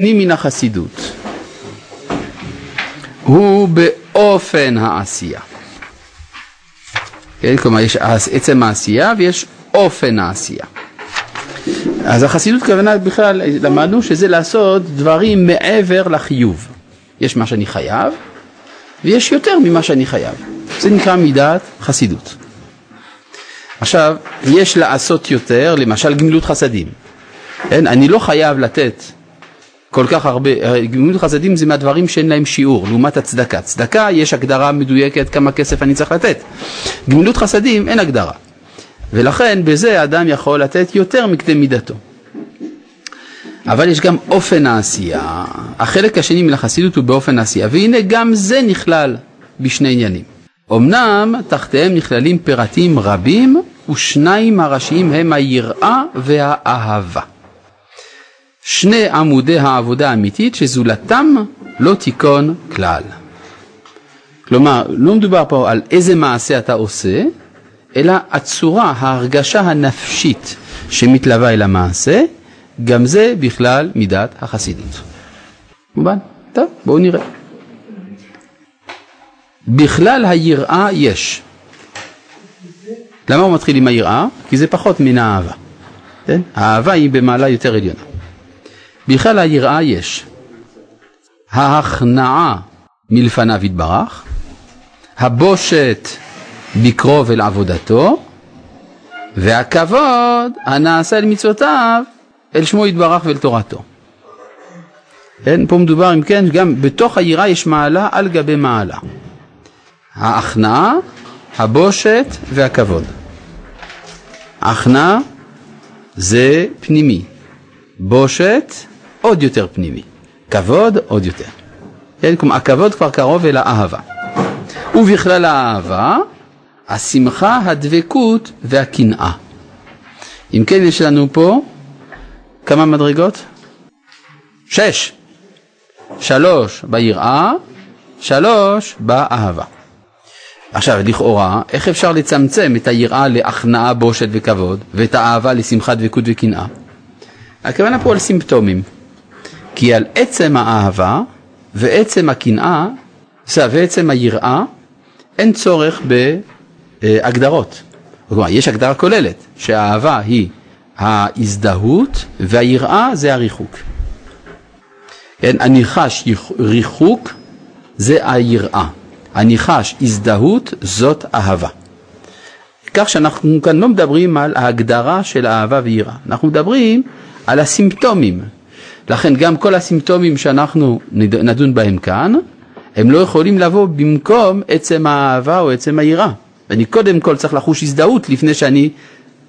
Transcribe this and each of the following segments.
מן החסידות הוא באופן העשייה. כן, כלומר יש עצם העשייה ויש אופן העשייה. אז החסידות כוונה בכלל, למדנו שזה לעשות דברים מעבר לחיוב. יש מה שאני חייב ויש יותר ממה שאני חייב. זה נקרא מידת חסידות. עכשיו, יש לעשות יותר, למשל גמילות חסדים. כן? אני לא חייב לתת כל כך הרבה, גמילות חסדים זה מהדברים שאין להם שיעור, לעומת הצדקה. צדקה יש הגדרה מדויקת כמה כסף אני צריך לתת. גמילות חסדים אין הגדרה. ולכן בזה אדם יכול לתת יותר מקדם מידתו. אבל יש גם אופן העשייה, החלק השני מן החסידות הוא באופן העשייה, והנה גם זה נכלל בשני עניינים. אמנם תחתיהם נכללים פרטים רבים, ושניים הראשיים הם היראה והאהבה. שני עמודי העבודה האמיתית שזולתם לא תיכון כלל. כלומר, לא מדובר פה על איזה מעשה אתה עושה, אלא הצורה, ההרגשה הנפשית שמתלווה אל המעשה, גם זה בכלל מידת החסידות. מובן? טוב, בואו נראה. בכלל היראה יש. למה הוא מתחיל עם היראה? כי זה פחות מן האהבה. כן? האהבה היא במעלה יותר עליונה. בכלל היראה יש. ההכנעה מלפניו יתברך, הבושת בקרוב אל עבודתו, והכבוד הנעשה אל מצוותיו אל שמו יתברך ואל תורתו. כן, פה מדובר אם כן, גם בתוך היראה יש מעלה על גבי מעלה. ההכנעה, הבושת והכבוד. הכנעה זה פנימי, בושת עוד יותר פנימי, כבוד עוד יותר. כן, כלומר הכבוד כבר קרוב אל האהבה. ובכלל האהבה, השמחה, הדבקות והקנאה. אם כן יש לנו פה כמה מדרגות? שש. שלוש ביראה, שלוש באהבה. עכשיו, לכאורה, איך אפשר לצמצם את היראה להכנעה, בושת וכבוד, ואת האהבה לשמחה, דבקות וקנאה? הכוונה פה על סימפטומים. כי על עצם האהבה ועצם הקנאה ועצם היראה אין צורך בהגדרות. כלומר, יש הגדרה כוללת, שהאהבה היא ההזדהות והיראה זה הריחוק. כן, אני חש ריחוק זה היראה, אני חש הזדהות זאת אהבה. כך שאנחנו כאן לא מדברים על ההגדרה של אהבה ויראה, אנחנו מדברים על הסימפטומים. לכן גם כל הסימפטומים שאנחנו נדון בהם כאן, הם לא יכולים לבוא במקום עצם האהבה או עצם היראה. אני קודם כל צריך לחוש הזדהות לפני שאני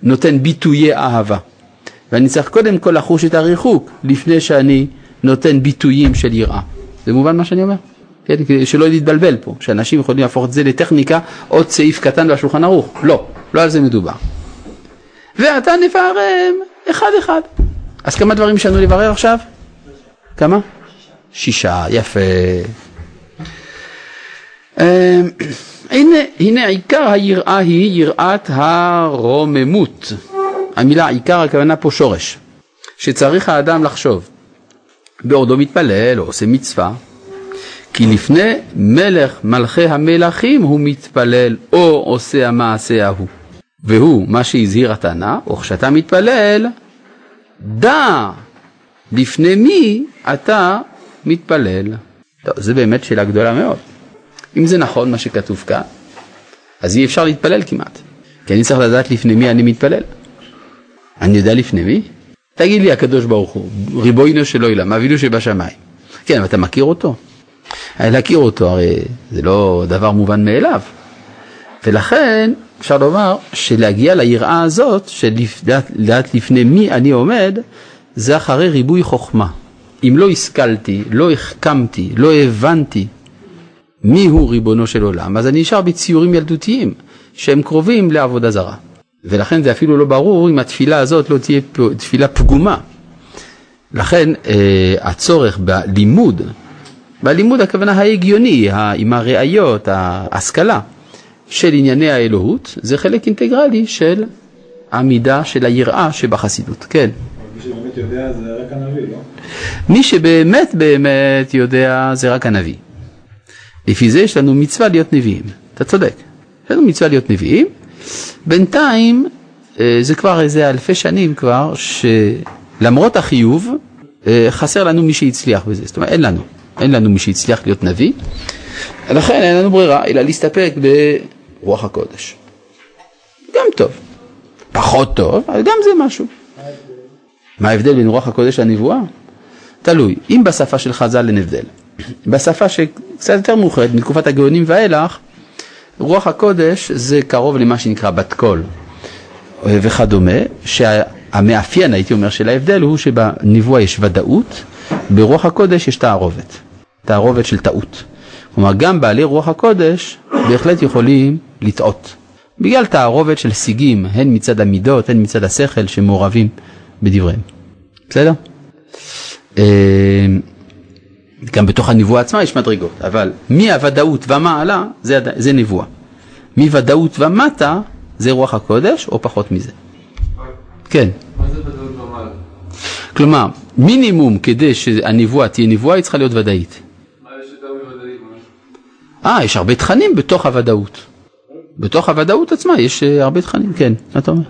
נותן ביטויי אהבה. ואני צריך קודם כל לחוש את הריחוק לפני שאני נותן ביטויים של יראה. זה מובן מה שאני אומר? כן, שלא להתבלבל פה, שאנשים יכולים להפוך את זה לטכניקה עוד סעיף קטן בשולחן ערוך. לא, לא על זה מדובר. ועתה נברם אחד אחד. אז כמה דברים יש לנו לברר עכשיו? כמה? שישה, יפה. אמ, הנה, הנה עיקר היראה היא יראת הרוממות. המילה עיקר הכוונה פה שורש, שצריך האדם לחשוב בעודו מתפלל או עושה מצווה, כי לפני מלך מלכי המלכים הוא מתפלל או עושה המעשה ההוא. והוא מה שהזהיר התנא, וכשאתה מתפלל, דע לפני מי אתה מתפלל. טוב, זו באמת שאלה גדולה מאוד. אם זה נכון מה שכתוב כאן, אז אי אפשר להתפלל כמעט. כי אני צריך לדעת לפני מי אני מתפלל. אני יודע לפני מי? תגיד לי הקדוש ברוך הוא, ריבונו של עולם, אבינו שבשמיים. כן, אבל אתה מכיר אותו? להכיר אותו הרי זה לא דבר מובן מאליו. ולכן אפשר לומר שלהגיע ליראה הזאת, של לדעת לפני מי אני עומד, זה אחרי ריבוי חוכמה. אם לא השכלתי, לא החכמתי, לא הבנתי מיהו ריבונו של עולם, אז אני נשאר בציורים ילדותיים שהם קרובים לעבודה זרה. ולכן זה אפילו לא ברור אם התפילה הזאת לא תהיה תפילה פגומה. לכן אה, הצורך בלימוד, בלימוד הכוונה ההגיוני, עם הראיות, ההשכלה של ענייני האלוהות, זה חלק אינטגרלי של המידה של היראה שבחסידות. כן. מי שבאמת יודע זה רק הנביא, לא? מי שבאמת באמת יודע זה רק הנביא. לפי זה יש לנו מצווה להיות נביאים, אתה צודק. יש לנו מצווה להיות נביאים. בינתיים אה, זה כבר איזה אלפי שנים כבר, שלמרות החיוב, אה, חסר לנו מי שהצליח בזה. זאת אומרת, אין לנו. אין לנו מי שהצליח להיות נביא. לכן אין לנו ברירה אלא להסתפק ברוח הקודש. גם טוב. פחות טוב, אבל גם זה משהו. מה ההבדל בין רוח הקודש לנבואה? תלוי. אם בשפה של חז"ל אין הבדל. בשפה שקצת יותר מאוחרת, מתקופת הגאונים ואילך, רוח הקודש זה קרוב למה שנקרא בת קול וכדומה, שהמאפיין הייתי אומר של ההבדל הוא שבנבואה יש ודאות, ברוח הקודש יש תערובת, תערובת של טעות. כלומר גם בעלי רוח הקודש בהחלט יכולים לטעות, בגלל תערובת של סיגים, הן מצד המידות, הן מצד השכל שמעורבים בדבריהם. בסדר? אה, גם בתוך הנבואה עצמה יש מדרגות, אבל מהוודאות ומעלה זה, זה נבואה. מוודאות ומטה זה רוח הקודש או פחות מזה. כן. מה זה ודאות ומעלה? כלומר, מינימום כדי שהנבואה תהיה נבואה היא צריכה להיות ודאית. מה יש יותר מוודאי? אה, יש הרבה תכנים בתוך הוודאות. בתוך הוודאות עצמה יש אה, הרבה תכנים, כן, מה אתה אומר?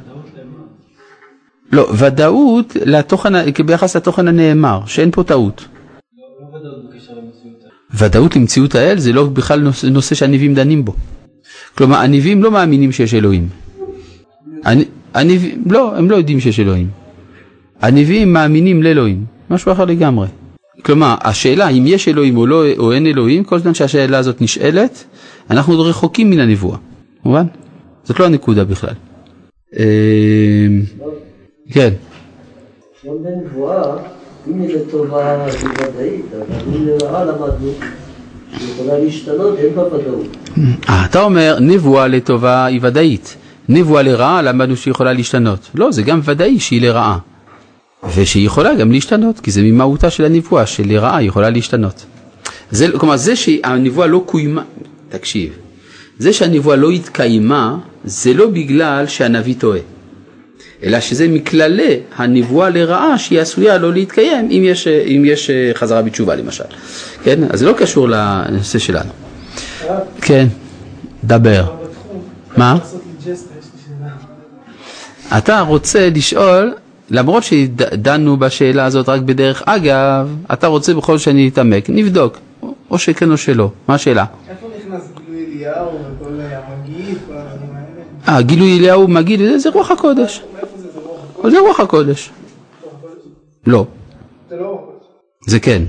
לא, ודאות לתוכן, ביחס לתוכן הנאמר, שאין פה טעות. ודאות למציאות האל זה לא בכלל נושא, שהנביאים דנים בו. כלומר, הנביאים לא מאמינים שיש אלוהים. הנביאים, לא, הם לא יודעים שיש אלוהים. הנביאים מאמינים לאלוהים, משהו אחר לגמרי. כלומר, השאלה אם יש אלוהים או, לא, או אין אלוהים, כל זמן שהשאלה הזאת נשאלת, אנחנו עוד רחוקים מן הנבואה, מובן? זאת לא הנקודה בכלל. אה, כן. גם בנבואה, אם היא לטובה היא ודאית, אבל אם לרעה למדנו, היא יכולה להשתנות, אין בה ודאות. אה, אתה אומר נבואה לטובה היא ודאית, נבואה לרעה למדנו שהיא יכולה להשתנות. לא, זה גם ודאי שהיא לרעה. ושהיא יכולה גם להשתנות, כי זה ממהותה של הנבואה, שלרעה היא יכולה להשתנות. זה, כלומר, זה שהנבואה לא קוימה, תקשיב, זה שהנבואה לא התקיימה, זה לא בגלל שהנביא טועה, אלא שזה מכללי הנבואה לרעה שהיא עשויה לא להתקיים אם יש, אם יש חזרה בתשובה למשל. כן? אז זה לא קשור לנושא שלנו. כן, דבר. מה? אתה רוצה לשאול, למרות שדנו בשאלה הזאת רק בדרך אגב, אתה רוצה בכל זאת שאני אתעמק, נבדוק, או שכן או שלא, מה השאלה? איפה נכנס גילוי אליהו וכל המגיד, כל הדברים האלה? אה, גילוי אליהו מגיד, זה, רוח הקודש, זה? זה רוח הקודש? לא, זה לא. זה כן.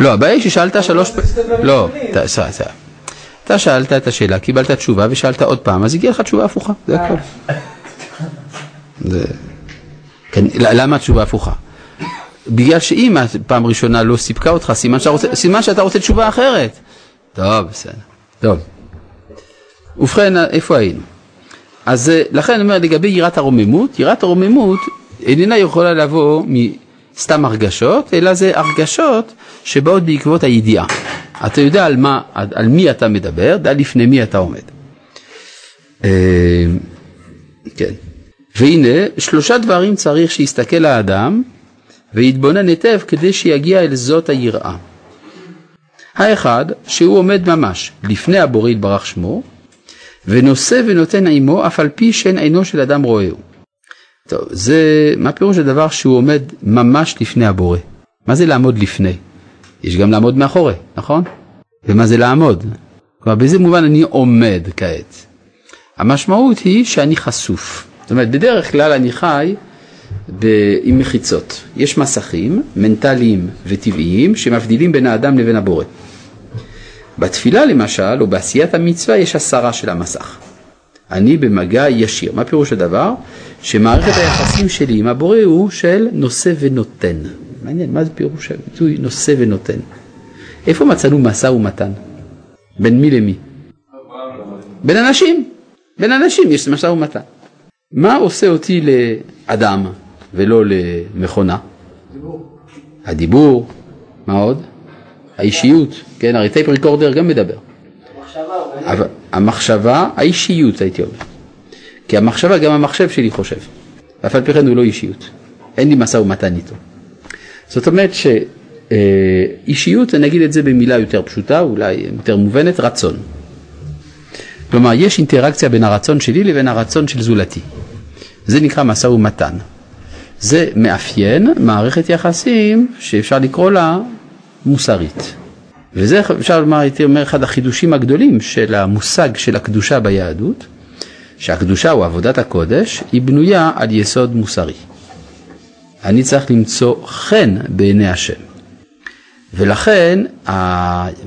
לא, הבעיה היא ששאלת שלוש פעמים, לא. אתה- שאלת את השאלה, קיבלת תשובה ושאלת עוד פעם, אז הגיעה לך תשובה הפוכה, זה הכל. זה... כן, למה התשובה הפוכה? בגלל שאם הפעם ראשונה לא סיפקה אותך, סימן שאתה רוצה, סימן שאתה רוצה תשובה אחרת. טוב, בסדר. טוב. ובכן, איפה היינו? אז אה, לכן אני אומר לגבי יראת הרוממות, יראת הרוממות איננה יכולה לבוא מסתם הרגשות, אלא זה הרגשות שבאות בעקבות הידיעה. אתה יודע על, מה, על מי אתה מדבר, דע לפני מי אתה עומד. אה, כן. והנה, שלושה דברים צריך שיסתכל האדם ויתבונן היטב כדי שיגיע אל זאת היראה. האחד, שהוא עומד ממש לפני הבורא יתברך שמו, ונושא ונותן עמו אף על פי שאין עינו של אדם רואהו. טוב, זה, מה פירוש הדבר שהוא עומד ממש לפני הבורא? מה זה לעמוד לפני? יש גם לעמוד מאחורי, נכון? ומה זה לעמוד? כלומר, באיזה מובן אני עומד כעת? המשמעות היא שאני חשוף. זאת אומרת, בדרך כלל אני חי ב... עם מחיצות. יש מסכים מנטליים וטבעיים שמבדילים בין האדם לבין הבורא. בתפילה למשל, או בעשיית המצווה, יש הסרה של המסך. אני במגע ישיר. מה פירוש הדבר? שמערכת היחסים שלי עם הבורא הוא של נושא ונותן. מעניין, מה זה פירוש הביטוי נושא ונותן? איפה מצאנו משא ומתן? בין מי למי? בין אנשים. בין אנשים יש משא ומתן. מה עושה אותי לאדם ולא למכונה? הדיבור. מה עוד? האישיות, כן, הרי טייפ ריקורדר גם מדבר. אבל המחשבה, האישיות הייתי אומר. כי המחשבה, גם המחשב שלי חושב. ואף על פי כן הוא לא אישיות. אין לי משא ומתן איתו. זאת אומרת שאישיות, נגיד את זה במילה יותר פשוטה, אולי יותר מובנת, רצון. כלומר, יש אינטראקציה בין הרצון שלי לבין הרצון של זולתי. זה נקרא משא ומתן. זה מאפיין מערכת יחסים שאפשר לקרוא לה מוסרית. וזה אפשר לומר, הייתי אומר, אחד החידושים הגדולים של המושג של הקדושה ביהדות, שהקדושה או עבודת הקודש היא בנויה על יסוד מוסרי. אני צריך למצוא חן בעיני השם. ולכן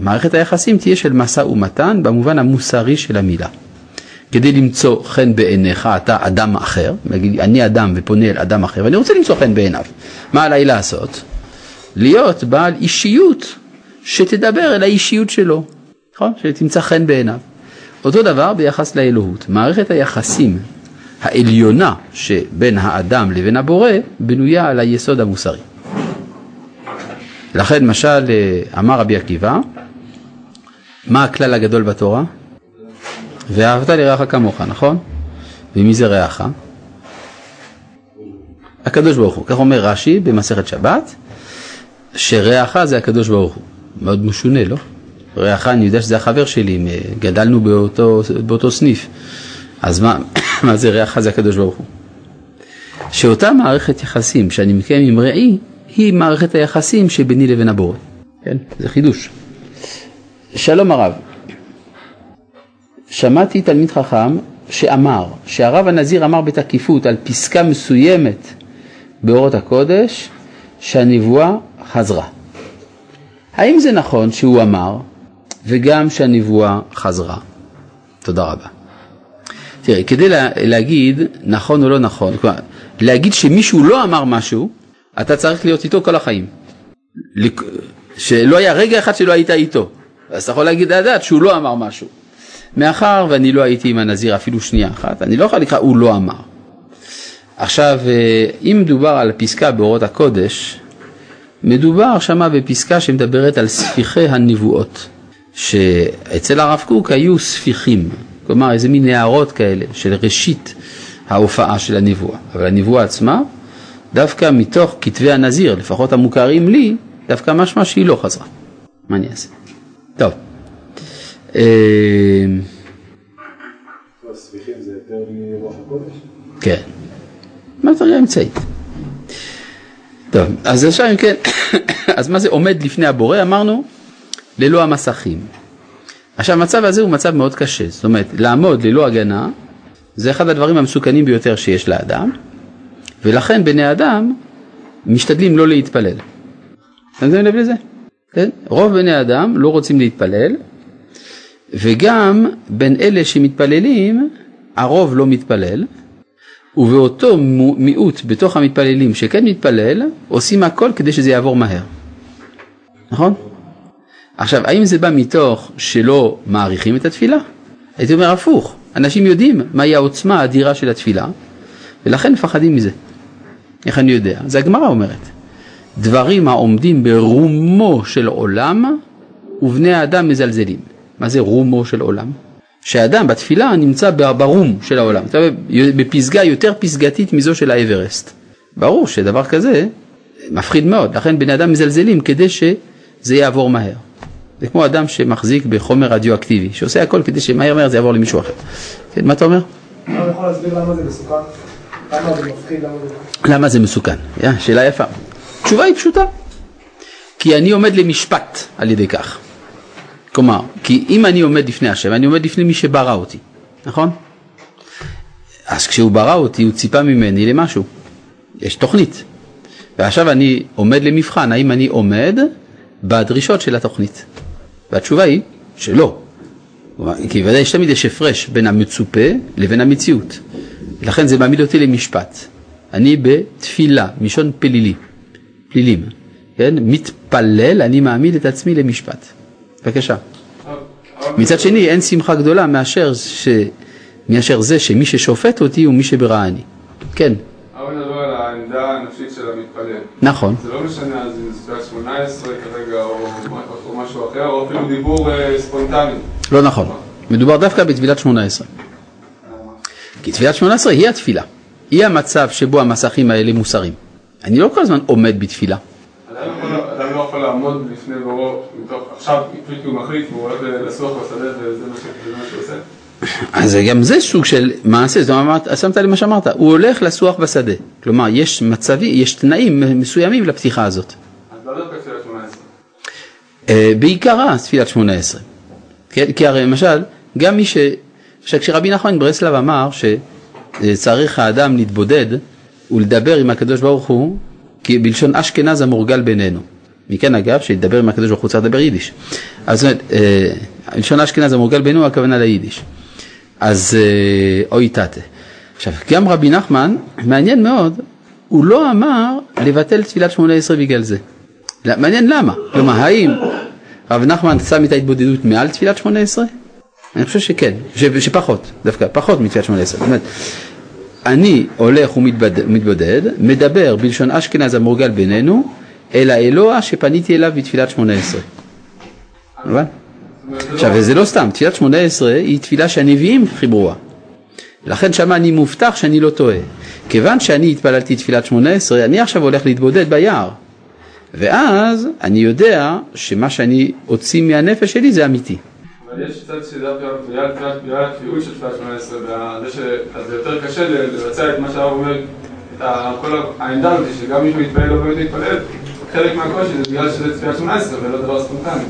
מערכת היחסים תהיה של משא ומתן במובן המוסרי של המילה. כדי למצוא חן בעיניך, אתה אדם אחר, אני אדם ופונה אל אדם אחר, ואני רוצה למצוא חן בעיניו. מה עליי לעשות? להיות בעל אישיות שתדבר אל האישיות שלו, נכון? שתמצא חן בעיניו. אותו דבר ביחס לאלוהות. מערכת היחסים העליונה שבין האדם לבין הבורא בנויה על היסוד המוסרי. לכן משל אמר רבי עקיבא, מה הכלל הגדול בתורה? ואהבת לרעך כמוך, נכון? ומי זה רעך? הקדוש ברוך הוא. כך אומר רש"י במסכת שבת, שרעך זה הקדוש ברוך הוא. מאוד משונה, לא? רעך, אני יודע שזה החבר שלי, גדלנו באותו, באותו סניף. אז מה, מה זה רעך זה הקדוש ברוך הוא? שאותה מערכת יחסים שאני מקיים עם רעי, היא מערכת היחסים שביני לבין הבורא. כן? זה חידוש. שלום הרב, שמעתי תלמיד חכם שאמר, שהרב הנזיר אמר בתקיפות על פסקה מסוימת באורות הקודש, שהנבואה חזרה. האם זה נכון שהוא אמר וגם שהנבואה חזרה? תודה רבה. תראה, כדי לה, להגיד נכון או לא נכון, כלומר, להגיד שמישהו לא אמר משהו, אתה צריך להיות איתו כל החיים. שלא היה רגע אחד שלא היית איתו. אז אתה יכול להגיד לדעת שהוא לא אמר משהו. מאחר ואני לא הייתי עם הנזיר אפילו שנייה אחת, אני לא יכול לקרוא, הוא לא אמר. עכשיו, אה, אם מדובר על פסקה באורות הקודש, מדובר שמה בפסקה שמדברת על ספיחי הנבואות, שאצל הרב קוק היו ספיחים, כלומר איזה מין הערות כאלה של ראשית ההופעה של הנבואה, אבל הנבואה עצמה, דווקא מתוך כתבי הנזיר, לפחות המוכרים לי, דווקא משמע שהיא לא חזרה. מה אני אעשה? טוב. אה? כן. מטריה אמצעית. טוב, אז עכשיו אם כן, אז מה זה עומד לפני הבורא? אמרנו, ללא המסכים. עכשיו המצב הזה הוא מצב מאוד קשה, זאת אומרת, לעמוד ללא הגנה זה אחד הדברים המסוכנים ביותר שיש לאדם, ולכן בני אדם משתדלים לא להתפלל. אתם שמים לב לזה? כן? רוב בני אדם לא רוצים להתפלל, וגם בין אלה שמתפללים, הרוב לא מתפלל, ובאותו מיעוט בתוך המתפללים שכן מתפלל, עושים הכל כדי שזה יעבור מהר. נכון? עכשיו, האם זה בא מתוך שלא מעריכים את התפילה? הייתי אומר הפוך, אנשים יודעים מהי העוצמה האדירה של התפילה, ולכן מפחדים מזה. איך אני יודע? זה הגמרא אומרת. דברים העומדים ברומו של עולם, ובני האדם מזלזלים. מה זה רומו של עולם? שהאדם בתפילה נמצא ברום של העולם, בפסגה יותר פסגתית מזו של האברסט. ברור שדבר כזה מפחיד מאוד, לכן בני אדם מזלזלים כדי שזה יעבור מהר. זה כמו אדם שמחזיק בחומר רדיואקטיבי, שעושה הכל כדי שמהר מהר זה יעבור למישהו אחר. כן, מה אתה אומר? אתה יכול להסביר למה זה מסוכן? למה זה מפחיד? למה מסוכן? שאלה יפה. התשובה היא פשוטה. כי אני עומד למשפט על ידי כך. כלומר, כי אם אני עומד לפני השם, אני עומד לפני מי שברא אותי, נכון? אז כשהוא ברא אותי, הוא ציפה ממני למשהו. יש תוכנית. ועכשיו אני עומד למבחן, האם אני עומד בדרישות של התוכנית? והתשובה היא שלא. כי ודאי יש תמיד יש הפרש בין המצופה לבין המציאות. לכן זה מעמיד אותי למשפט. אני בתפילה, מלשון פלילי, פלילים, כן? מתפלל, אני מעמיד את עצמי למשפט. בבקשה. מצד שני, אין שמחה גדולה מאשר, ש... מאשר זה שמי ששופט אותי הוא מי שברעני. כן. אבל נדבר על העמדה הנפשית של המתפלל. נכון. זה לא משנה אז אם זה 18 כרגע או משהו אחר, או אפילו דיבור אה, ספונטני. לא נכון. מדובר דווקא בטבילת 18. כי טבילת 18 היא התפילה. היא המצב שבו המסכים האלה מוסרים. אני לא כל הזמן עומד בתפילה. אדם אדם לא יכול לעמוד לפני בוראו, עכשיו פשוט הוא מחליט והוא הולך לסוח בשדה וזה מה שהוא עושה. אז גם זה סוג של מעשה, זאת אומרת, שמת לב מה שאמרת, הוא הולך לסוח בשדה. כלומר, יש מצבי, יש תנאים מסוימים לפתיחה הזאת. אז לא דווקא תפילת שמונה עשרה. אה, בעיקרה תפילת שמונה עשרה. כן? כי הרי למשל, גם מי ש... עכשיו כשרבי נחמן ברסלב אמר שצריך האדם להתבודד ולדבר עם הקדוש ברוך הוא, כי בלשון אשכנז המורגל בינינו. מכאן אגב, שלדבר עם הקדוש ברוך הוא צריך לדבר יידיש. אז זאת אומרת, אה, בלשון אשכנז המורגל בינינו הכוונה ליידיש. אז אה, אוי תתה. עכשיו, גם רבי נחמן, מעניין מאוד, הוא לא אמר לבטל תפילת שמונה עשרה בגלל זה. מעניין למה. כלומר, האם רב נחמן שם את ההתבודדות מעל תפילת שמונה עשרה? אני חושב שכן, ש, שפחות, דווקא פחות מתפילת שמונה עשרה. זאת אומרת, אני הולך ומתבודד, מדבר בלשון אשכנז המורגל בינינו, אל האלוה שפניתי אליו בתפילת שמונה עשרה. זה עכשיו, וזה לא סתם, תפילת שמונה עשרה היא תפילה שהנביאים חיברוה. לכן שם אני מובטח שאני לא טועה. כיוון שאני התפללתי תפילת שמונה עשרה, אני עכשיו הולך להתבודד ביער. ואז אני יודע שמה שאני אוציא מהנפש שלי זה אמיתי. אבל יש צד שדווקא בגלל הקביעות של תפילת שמונה עשרה, אז זה יותר קשה לבצע את מה שהרב אומר, את כל העמדה הזאת, שגם מי שמתפלל לא באמת מתפלל, חלק מהקושי זה בגלל שזה תפילת שמונה עשרה ולא דבר ספונטני.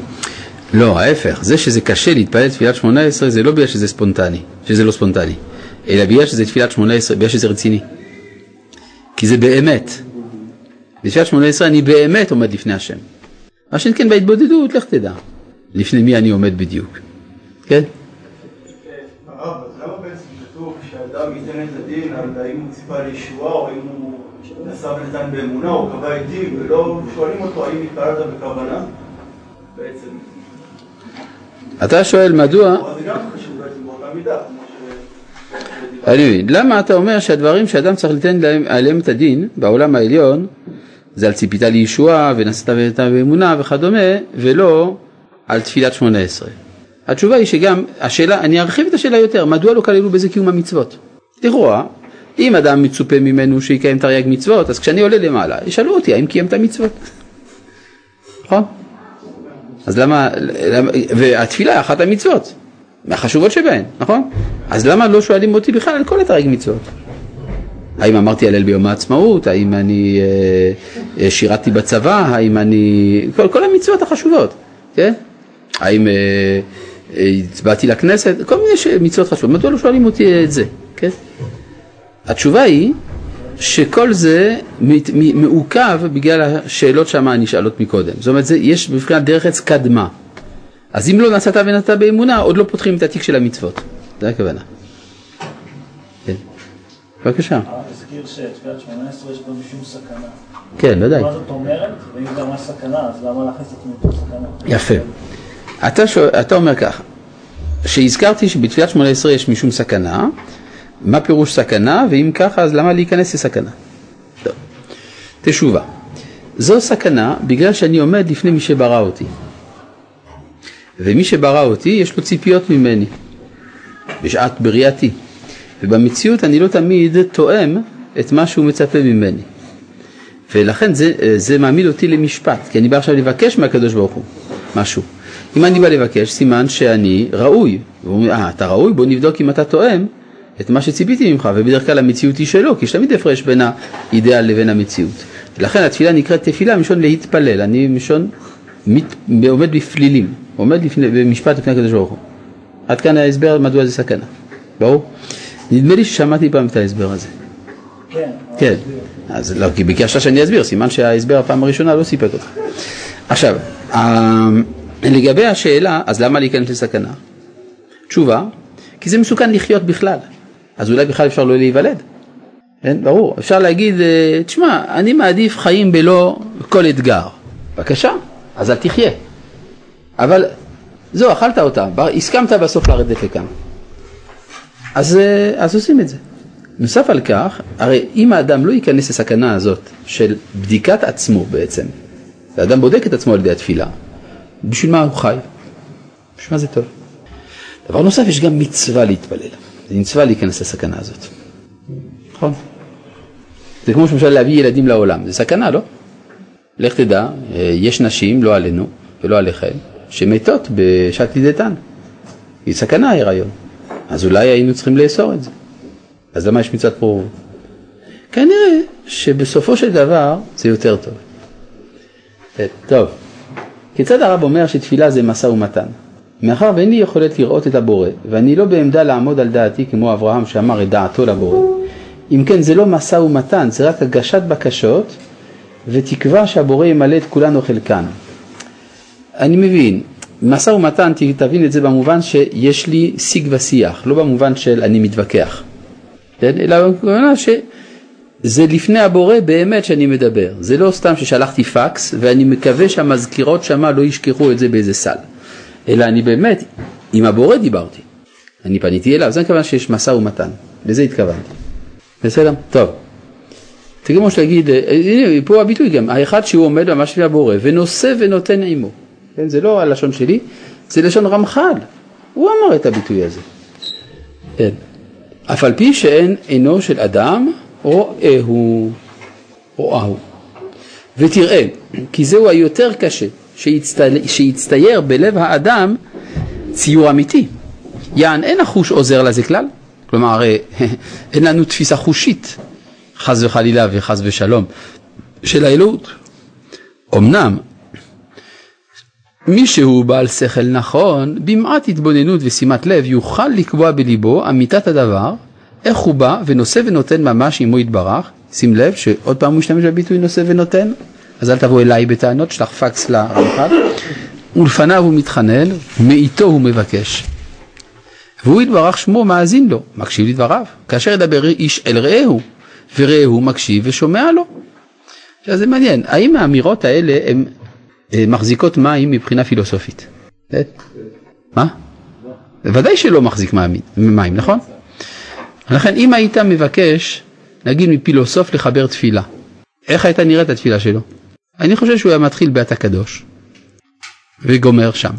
לא, ההפך, זה שזה קשה להתפלל תפילת שמונה עשרה זה לא בגלל שזה ספונטני, שזה לא ספונטני, אלא בגלל שזה תפילת שמונה עשרה, בגלל שזה רציני. כי זה באמת. בתפילת שמונה עשרה אני באמת עומד לפני השם. מה שכן בהתבודדות, לך תדע. לפני מי אני עומד בדיוק. כן? הרב, אז למה בעצם כתוב שאדם ייתן את הדין על האם הוא ציפה לישועה או האם הוא נשא ונתן באמונה או קבע עדים ולא שואלים אותו האם התפללת בכוונה? בעצם. אתה שואל מדוע. אני מבין, למה אתה אומר שהדברים שאדם צריך ליתן להם, עליהם את הדין בעולם העליון זה על ציפית לישועה ונשאת ונתת באמונה וכדומה ולא על תפילת שמונה עשרה. התשובה היא שגם, השאלה, אני ארחיב את השאלה יותר, מדוע לא כללו בזה קיום המצוות? לכאורה, אם אדם מצופה ממנו שיקיים תרי"ג מצוות, אז כשאני עולה למעלה, ישאלו אותי האם קיימת מצוות. נכון? אז למה, למה והתפילה אחת המצוות, מהחשובות שבהן, נכון? אז למה לא שואלים אותי בכלל על כל התרי"ג מצוות? האם אמרתי הלל ביום העצמאות, האם אני אה, שירתתי בצבא, האם אני... כל, כל המצוות החשובות, כן? האם אה, הצבעתי לכנסת, כל מיני מצוות חשובות, מדוע לא שואלים אותי את זה, כן? התשובה היא שכל זה מעוכב בגלל השאלות שמה נשאלות מקודם. זאת אומרת, זה, יש בבחינת דרך עץ קדמה. אז אם לא נסעת ונתת באמונה, עוד לא פותחים את התיק של המצוות. זה הכוונה. כן. בבקשה. הזכיר שתפילת שמונה עשרה יש בה משום סכנה. כן, ודאי. מה זאת אומרת? ואם זה ממש סכנה, אז למה להכניס את עצמי לתוך סכנה? יפה. אתה, שואל, אתה אומר ככה, שהזכרתי שבתפילת שמונה עשרה יש משום סכנה, מה פירוש סכנה, ואם ככה אז למה להיכנס לסכנה? טוב. תשובה. זו סכנה בגלל שאני עומד לפני מי שברא אותי. ומי שברא אותי יש לו ציפיות ממני, בשעת בריאתי. ובמציאות אני לא תמיד תואם את מה שהוא מצפה ממני. ולכן זה, זה מעמיד אותי למשפט, כי אני בא עכשיו לבקש מהקדוש ברוך הוא משהו. אם אני בא לבקש, סימן שאני ראוי. והוא אומר, אה, אתה ראוי? בוא נבדוק אם אתה תואם את מה שציפיתי ממך, ובדרך כלל המציאות היא שלא, כי יש תמיד הפרש בין האידאל לבין המציאות. לכן התפילה נקראת תפילה מלשון להתפלל, אני מלשון מת, עומד בפלילים, עומד לפני, במשפט לפני הקדוש ברוך הוא. עד כאן ההסבר מדוע זה סכנה, ברור? נדמה לי ששמעתי פעם את ההסבר הזה. כן. כן, אז לא, כי ביקשת שאני אסביר, סימן שההסבר הפעם הראשונה לא סיפק אותך. עכשיו, אה, לגבי השאלה, אז למה להיכנס לסכנה? תשובה, כי זה מסוכן לחיות בכלל, אז אולי בכלל אפשר לא להיוולד. כן, ברור, אפשר להגיד, אה, תשמע, אני מעדיף חיים בלא כל אתגר. בבקשה, אז אל תחיה. אבל זהו, אכלת אותה, הסכמת בסוף לרדת לכאן. אז, אה, אז עושים את זה. נוסף על כך, הרי אם האדם לא ייכנס לסכנה הזאת של בדיקת עצמו בעצם, האדם בודק את עצמו על ידי התפילה, בשביל מה הוא חי? בשביל מה זה טוב? דבר נוסף, יש גם מצווה להתפלל. זה מצווה להיכנס לסכנה הזאת. נכון? זה כמו למשל להביא ילדים לעולם, זה סכנה, לא? לך תדע, אה, יש נשים, לא עלינו ולא עליכם, שמתות בשעת לידתן. היא סכנה ההיריון. אז אולי היינו צריכים לאסור את זה. אז למה יש מצוות פורענות? כנראה שבסופו של דבר זה יותר טוב. אה, טוב, כיצד הרב אומר שתפילה זה משא ומתן? מאחר ואין לי יכולת לראות את הבורא, ואני לא בעמדה לעמוד על דעתי כמו אברהם שאמר את דעתו לבורא, אם כן זה לא משא ומתן, זה רק הגשת בקשות ותקווה שהבורא ימלא את כולנו חלקן. אני מבין, משא ומתן, תבין את זה במובן שיש לי שיג ושיח, לא במובן של אני מתווכח, כן? אלא במובן שזה לפני הבורא באמת שאני מדבר, זה לא סתם ששלחתי פקס ואני מקווה שהמזכירות שמה לא ישכחו את זה באיזה סל, אלא אני באמת, עם הבורא דיברתי, אני פניתי אליו, זה הכוונה שיש משא ומתן, לזה התכוונתי. בסדר? טוב. זה כמו שתגיד, אה, הנה פה הביטוי גם, האחד שהוא עומד ממש לפני הבורא ונושא ונותן עמו. כן, זה לא הלשון שלי, זה לשון רמח"ל, הוא אמר את הביטוי הזה. כן. אף על פי שאין עינו של אדם רואהו, רואהו. ותראה, כי זהו היותר קשה, שיצטייר בלב האדם ציור אמיתי. יען אין החוש עוזר לזה כלל, כלומר הרי אין לנו תפיסה חושית, חס וחלילה וחס ושלום, של האלוהות. אמנם מי שהוא בעל שכל נכון, במעט התבוננות ושימת לב יוכל לקבוע בליבו אמיתת הדבר, איך הוא בא ונושא ונותן ממש עמו יתברך, שים לב שעוד פעם הוא משתמש בביטוי נושא ונותן, אז אל תבוא אליי בטענות, שלח פקס לרמח"ל, ולפניו הוא מתחנן, מאיתו הוא מבקש. והוא יתברך שמו מאזין לו, מקשיב לדבריו, כאשר ידבר איש אל רעהו, ורעהו מקשיב ושומע לו. עכשיו זה מעניין, האם האמירות האלה הן אה, מחזיקות מים מבחינה פילוסופית? אה? מה? ודאי שלא מחזיק מים, נכון? לכן אם היית מבקש, נגיד מפילוסוף לחבר תפילה, איך הייתה נראית התפילה שלו? אני חושב שהוא היה מתחיל בעת הקדוש וגומר שם.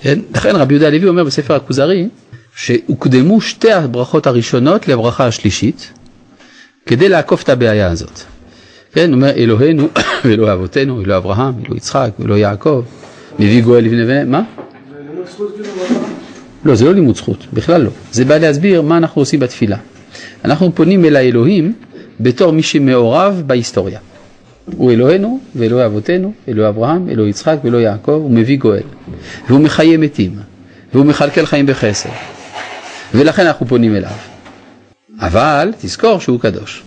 כן? לכן רבי יהודה הלוי אומר בספר הכוזרי שהוקדמו שתי הברכות הראשונות לברכה השלישית כדי לעקוף את הבעיה הזאת. כן, אומר אלוהינו ואלוהי אבותינו, אלוהי אברהם, אלוהי יצחק, אלוהי יעקב, מביא גואל לבני בני, מה? לא, זה לא לימוד זכות, בכלל לא. זה בא להסביר מה אנחנו עושים בתפילה. אנחנו פונים אל האלוהים בתור מי שמעורב בהיסטוריה. הוא אלוהינו ואלוהי אבותינו, אלוהי אברהם, אלוהי יצחק ואלוהי יעקב, הוא מביא גואל. והוא מחיה מתים, והוא מכלכל חיים בחסר. ולכן אנחנו פונים אליו. אבל תזכור שהוא קדוש.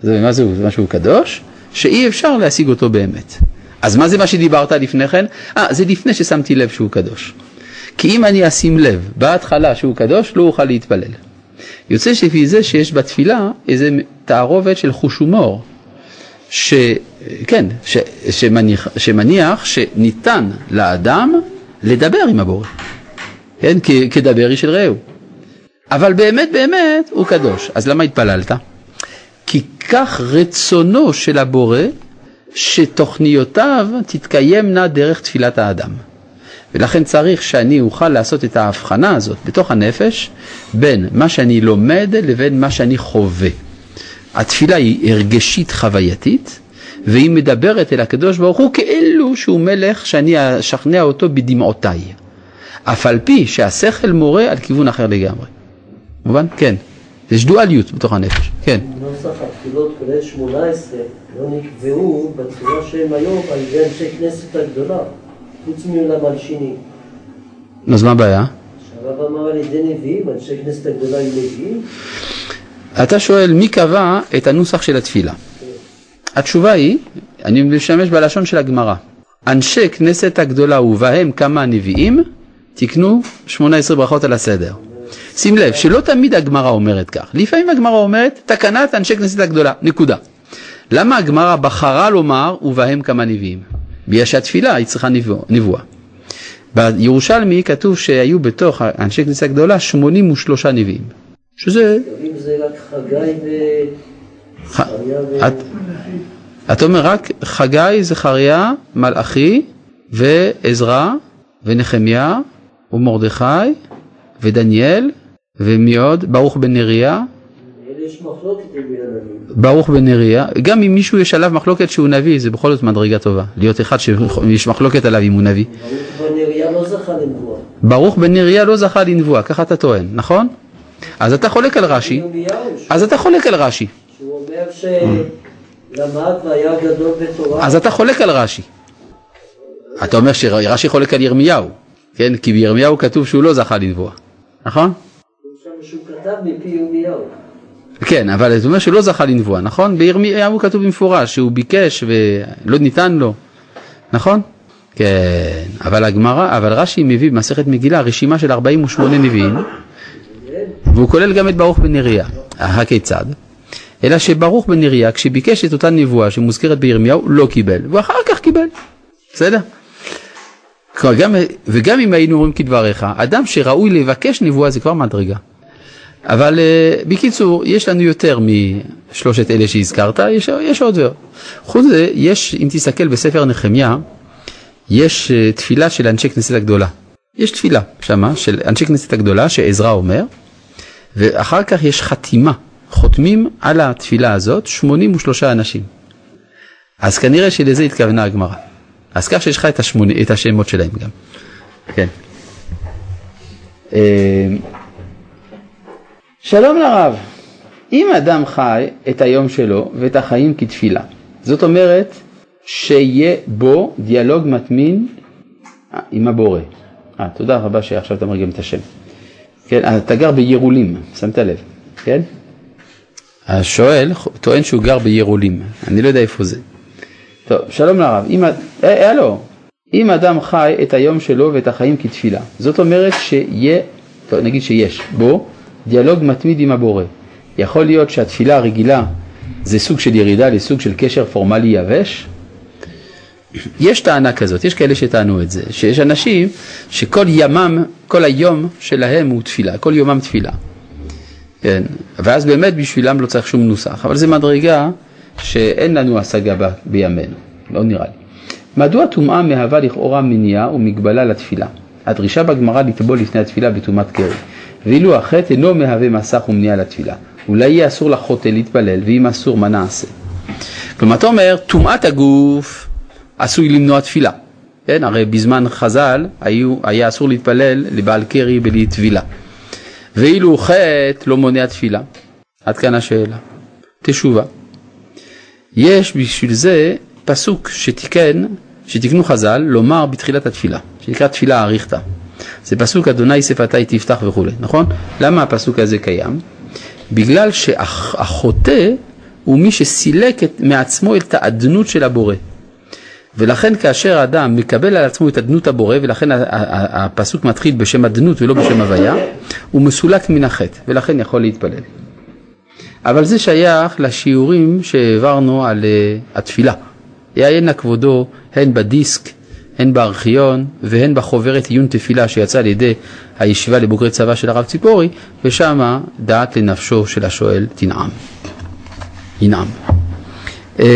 זה, מה? זה מה שהוא קדוש? שאי אפשר להשיג אותו באמת. אז מה זה מה שדיברת לפני כן? אה, זה לפני ששמתי לב שהוא קדוש. כי אם אני אשים לב בהתחלה שהוא קדוש, לא אוכל להתפלל. יוצא שלפי זה שיש בתפילה איזה תערובת של חוש הומור, ש... כן, ש... שמניח... שמניח שניתן לאדם לדבר עם הבורא, כן, כ... כדבר איש של רעהו. אבל באמת באמת הוא קדוש. אז למה התפללת? כי כך רצונו של הבורא שתוכניותיו תתקיימנה דרך תפילת האדם. ולכן צריך שאני אוכל לעשות את ההבחנה הזאת בתוך הנפש בין מה שאני לומד לבין מה שאני חווה. התפילה היא הרגשית חווייתית והיא מדברת אל הקדוש ברוך הוא כאילו שהוא מלך שאני אשכנע אותו בדמעותיי. אף על פי שהשכל מורה על כיוון אחר לגמרי. מובן? כן. יש דואליות בתוך הנפש, כן. נוסח התפילות כולל 18 לא נקבעו בתפילה שהם היום על ידי אנשי כנסת הגדולה, חוץ מלמלשינים. אז מה הבעיה? הרב אמר על ידי נביאים, אנשי כנסת הגדולה הם נביאים? אתה שואל מי קבע את הנוסח של התפילה. התשובה היא, אני משתמש בלשון של הגמרא. אנשי כנסת הגדולה ובהם כמה נביאים, תקנו 18 ברכות על הסדר. שים לב שלא תמיד הגמרא אומרת כך, לפעמים הגמרא אומרת תקנת אנשי כנסת הגדולה, נקודה. למה הגמרא בחרה לומר ובהם כמה נביאים? בגלל שהתפילה היא צריכה נבואה. בירושלמי כתוב שהיו בתוך אנשי כנסת הגדולה 83 נביאים. שזה... זה רק חגי ו... אתה אומר רק חגי, זכריה, מלאכי ועזרא ונחמיה ומרדכי ודניאל ומי עוד? ברוך בן נריה. יש מחלוקת עם. ברוך בן נריה, גם אם מישהו יש עליו מחלוקת שהוא נביא, זה בכל זאת מדרגה טובה. להיות אחד שיש מחלוקת עליו אם הוא נביא. ברוך בנריה לא זכה לנבואה. ברוך בן נריה לא זכה לנבואה, ככה אתה טוען, נכון? אז אתה חולק על רש"י, אז אתה חולק על רש"י, שהוא אומר שלמד והיה גדול בתורה. אז אתה חולק על רש"י. אתה אומר שרש"י חולק על ירמיהו, כן? כי בירמיהו כתוב שהוא לא זכה לנבואה, נכון? שם שהוא כתב מפי ירמיהו. כן, אבל זה אומר שהוא לא זכה לנבואה, נכון? בירמיהו כתוב במפורש שהוא ביקש ולא ניתן לו, נכון? כן, אבל הגמרא, אבל רש"י מביא במסכת מגילה רשימה של 48 נביאים, והוא כולל גם את ברוך בן נריה. הכיצד? אלא שברוך בן נריה, כשביקש את אותה נבואה שמוזכרת בירמיהו, לא קיבל, ואחר כך קיבל, בסדר? גם, וגם אם היינו אומרים כדבריך, אדם שראוי לבקש נבואה זה כבר מדרגה. אבל uh, בקיצור, יש לנו יותר משלושת אלה שהזכרת, יש, יש עוד ועוד. חוץ מזה, יש, אם תסתכל בספר נחמיה, יש uh, תפילה של אנשי כנסת הגדולה. יש תפילה שמה של אנשי כנסת הגדולה שעזרא אומר, ואחר כך יש חתימה, חותמים על התפילה הזאת 83 אנשים. אז כנראה שלזה התכוונה הגמרא. אז כך שיש לך את, השמונה, את השמות שלהם גם. כן. אה, שלום לרב, אם אדם חי את היום שלו ואת החיים כתפילה, זאת אומרת שיהיה בו דיאלוג מתמין אה, עם הבורא. אה, תודה רבה שעכשיו אתה מרגם את השם. כן, אתה גר בירולים, שמת לב, כן? השואל טוען שהוא גר בירולים, אני לא יודע איפה זה. טוב, שלום לרב, אם, אה, הלו, אם אדם חי את היום שלו ואת החיים כתפילה, זאת אומרת שיהיה, טוב, נגיד שיש בו דיאלוג מתמיד עם הבורא. יכול להיות שהתפילה הרגילה זה סוג של ירידה לסוג של קשר פורמלי יבש? יש טענה כזאת, יש כאלה שטענו את זה, שיש אנשים שכל ימם, כל היום שלהם הוא תפילה, כל יומם תפילה. כן, ואז באמת בשבילם לא צריך שום נוסח, אבל זו מדרגה שאין לנו השגה ב, בימינו, לא נראה לי. מדוע טומאה מהווה לכאורה מניעה ומגבלה לתפילה? הדרישה בגמרא לטבול לפני התפילה בטומאת קרי, ואילו החטא אינו מהווה מסך ומניעה לתפילה. אולי יהיה אסור לחוטא להתפלל, ואם אסור מה נעשה? כלומר אתה אומר, טומאת הגוף עשוי למנוע תפילה. כן, הרי בזמן חז"ל היו, היה אסור להתפלל לבעל קרי בלי טבילה. ואילו חטא לא מונע תפילה. עד כאן השאלה. תשובה. יש בשביל זה פסוק שתיקן, שתיקנו חז"ל לומר בתחילת התפילה, שנקרא תפילה אריכתא. זה פסוק אדוני שפתי תפתח וכולי, נכון? למה הפסוק הזה קיים? בגלל שהחוטא הוא מי שסילק את, מעצמו את האדנות של הבורא. ולכן כאשר האדם מקבל על עצמו את אדנות הבורא, ולכן הפסוק מתחיל בשם אדנות ולא בשם הוויה, הוא מסולק מן החטא, ולכן יכול להתפלל. אבל זה שייך לשיעורים שהעברנו על uh, התפילה. יעיין נא כבודו הן בדיסק, הן בארכיון והן בחוברת עיון תפילה שיצא על ידי הישיבה לבוגרי צבא של הרב ציפורי, ושמה דעת לנפשו של השואל תנעם. ינעם. איפה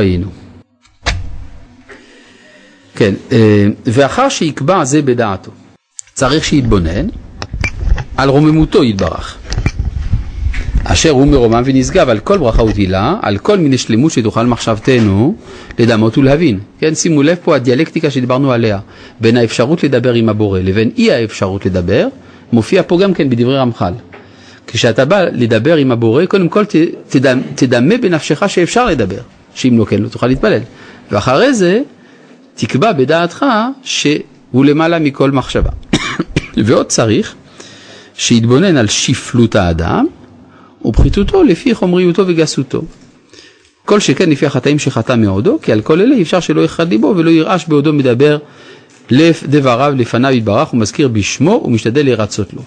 היינו? כן, אה, ואחר שיקבע זה בדעתו, צריך שיתבונן על רוממותו יתברך. אשר הוא מרומם ונשגב על כל ברכה ותהילה, על כל מיני שלמות שתוכל מחשבתנו לדמות ולהבין. כן, שימו לב פה הדיאלקטיקה שדיברנו עליה, בין האפשרות לדבר עם הבורא לבין אי האפשרות לדבר, מופיע פה גם כן בדברי רמח"ל. כשאתה בא לדבר עם הבורא, קודם כל תדמה, תדמה בנפשך שאפשר לדבר, שאם לא כן לא תוכל להתפלל. ואחרי זה תקבע בדעתך שהוא למעלה מכל מחשבה. ועוד צריך שיתבונן על שפלות האדם ופחיתותו לפי חומריותו וגסותו. כל שכן לפי החטאים שחטא מעודו, כי על כל אלה אפשר שלא יחד ליבו ולא ירעש בעודו מדבר דבריו לפניו יתברך ומזכיר בשמו ומשתדל לרצות לו.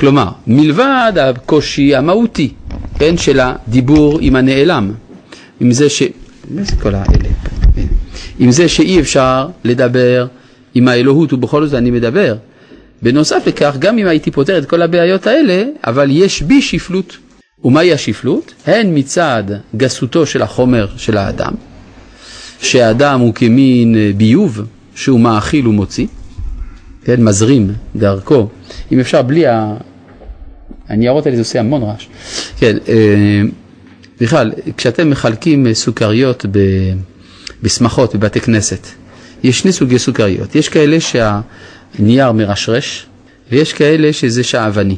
כלומר, מלבד הקושי המהותי, כן, של הדיבור עם הנעלם, עם זה ש... מה זה כל האלה? עם זה שאי אפשר לדבר עם האלוהות ובכל זאת אני מדבר. בנוסף לכך, גם אם הייתי פותר את כל הבעיות האלה, אבל יש בי שפלות. ומהי השפלות? הן מצד גסותו של החומר של האדם, שהאדם הוא כמין ביוב שהוא מאכיל ומוציא, כן, מזרים דרכו, אם אפשר בלי הניירות האלה זה עושה המון רעש. כן, אה, בכלל, כשאתם מחלקים אה, סוכריות בשמחות בבתי כנסת, יש שני סוגי סוכריות. יש כאלה שהנייר מרשרש, ויש כאלה שזה שעווני.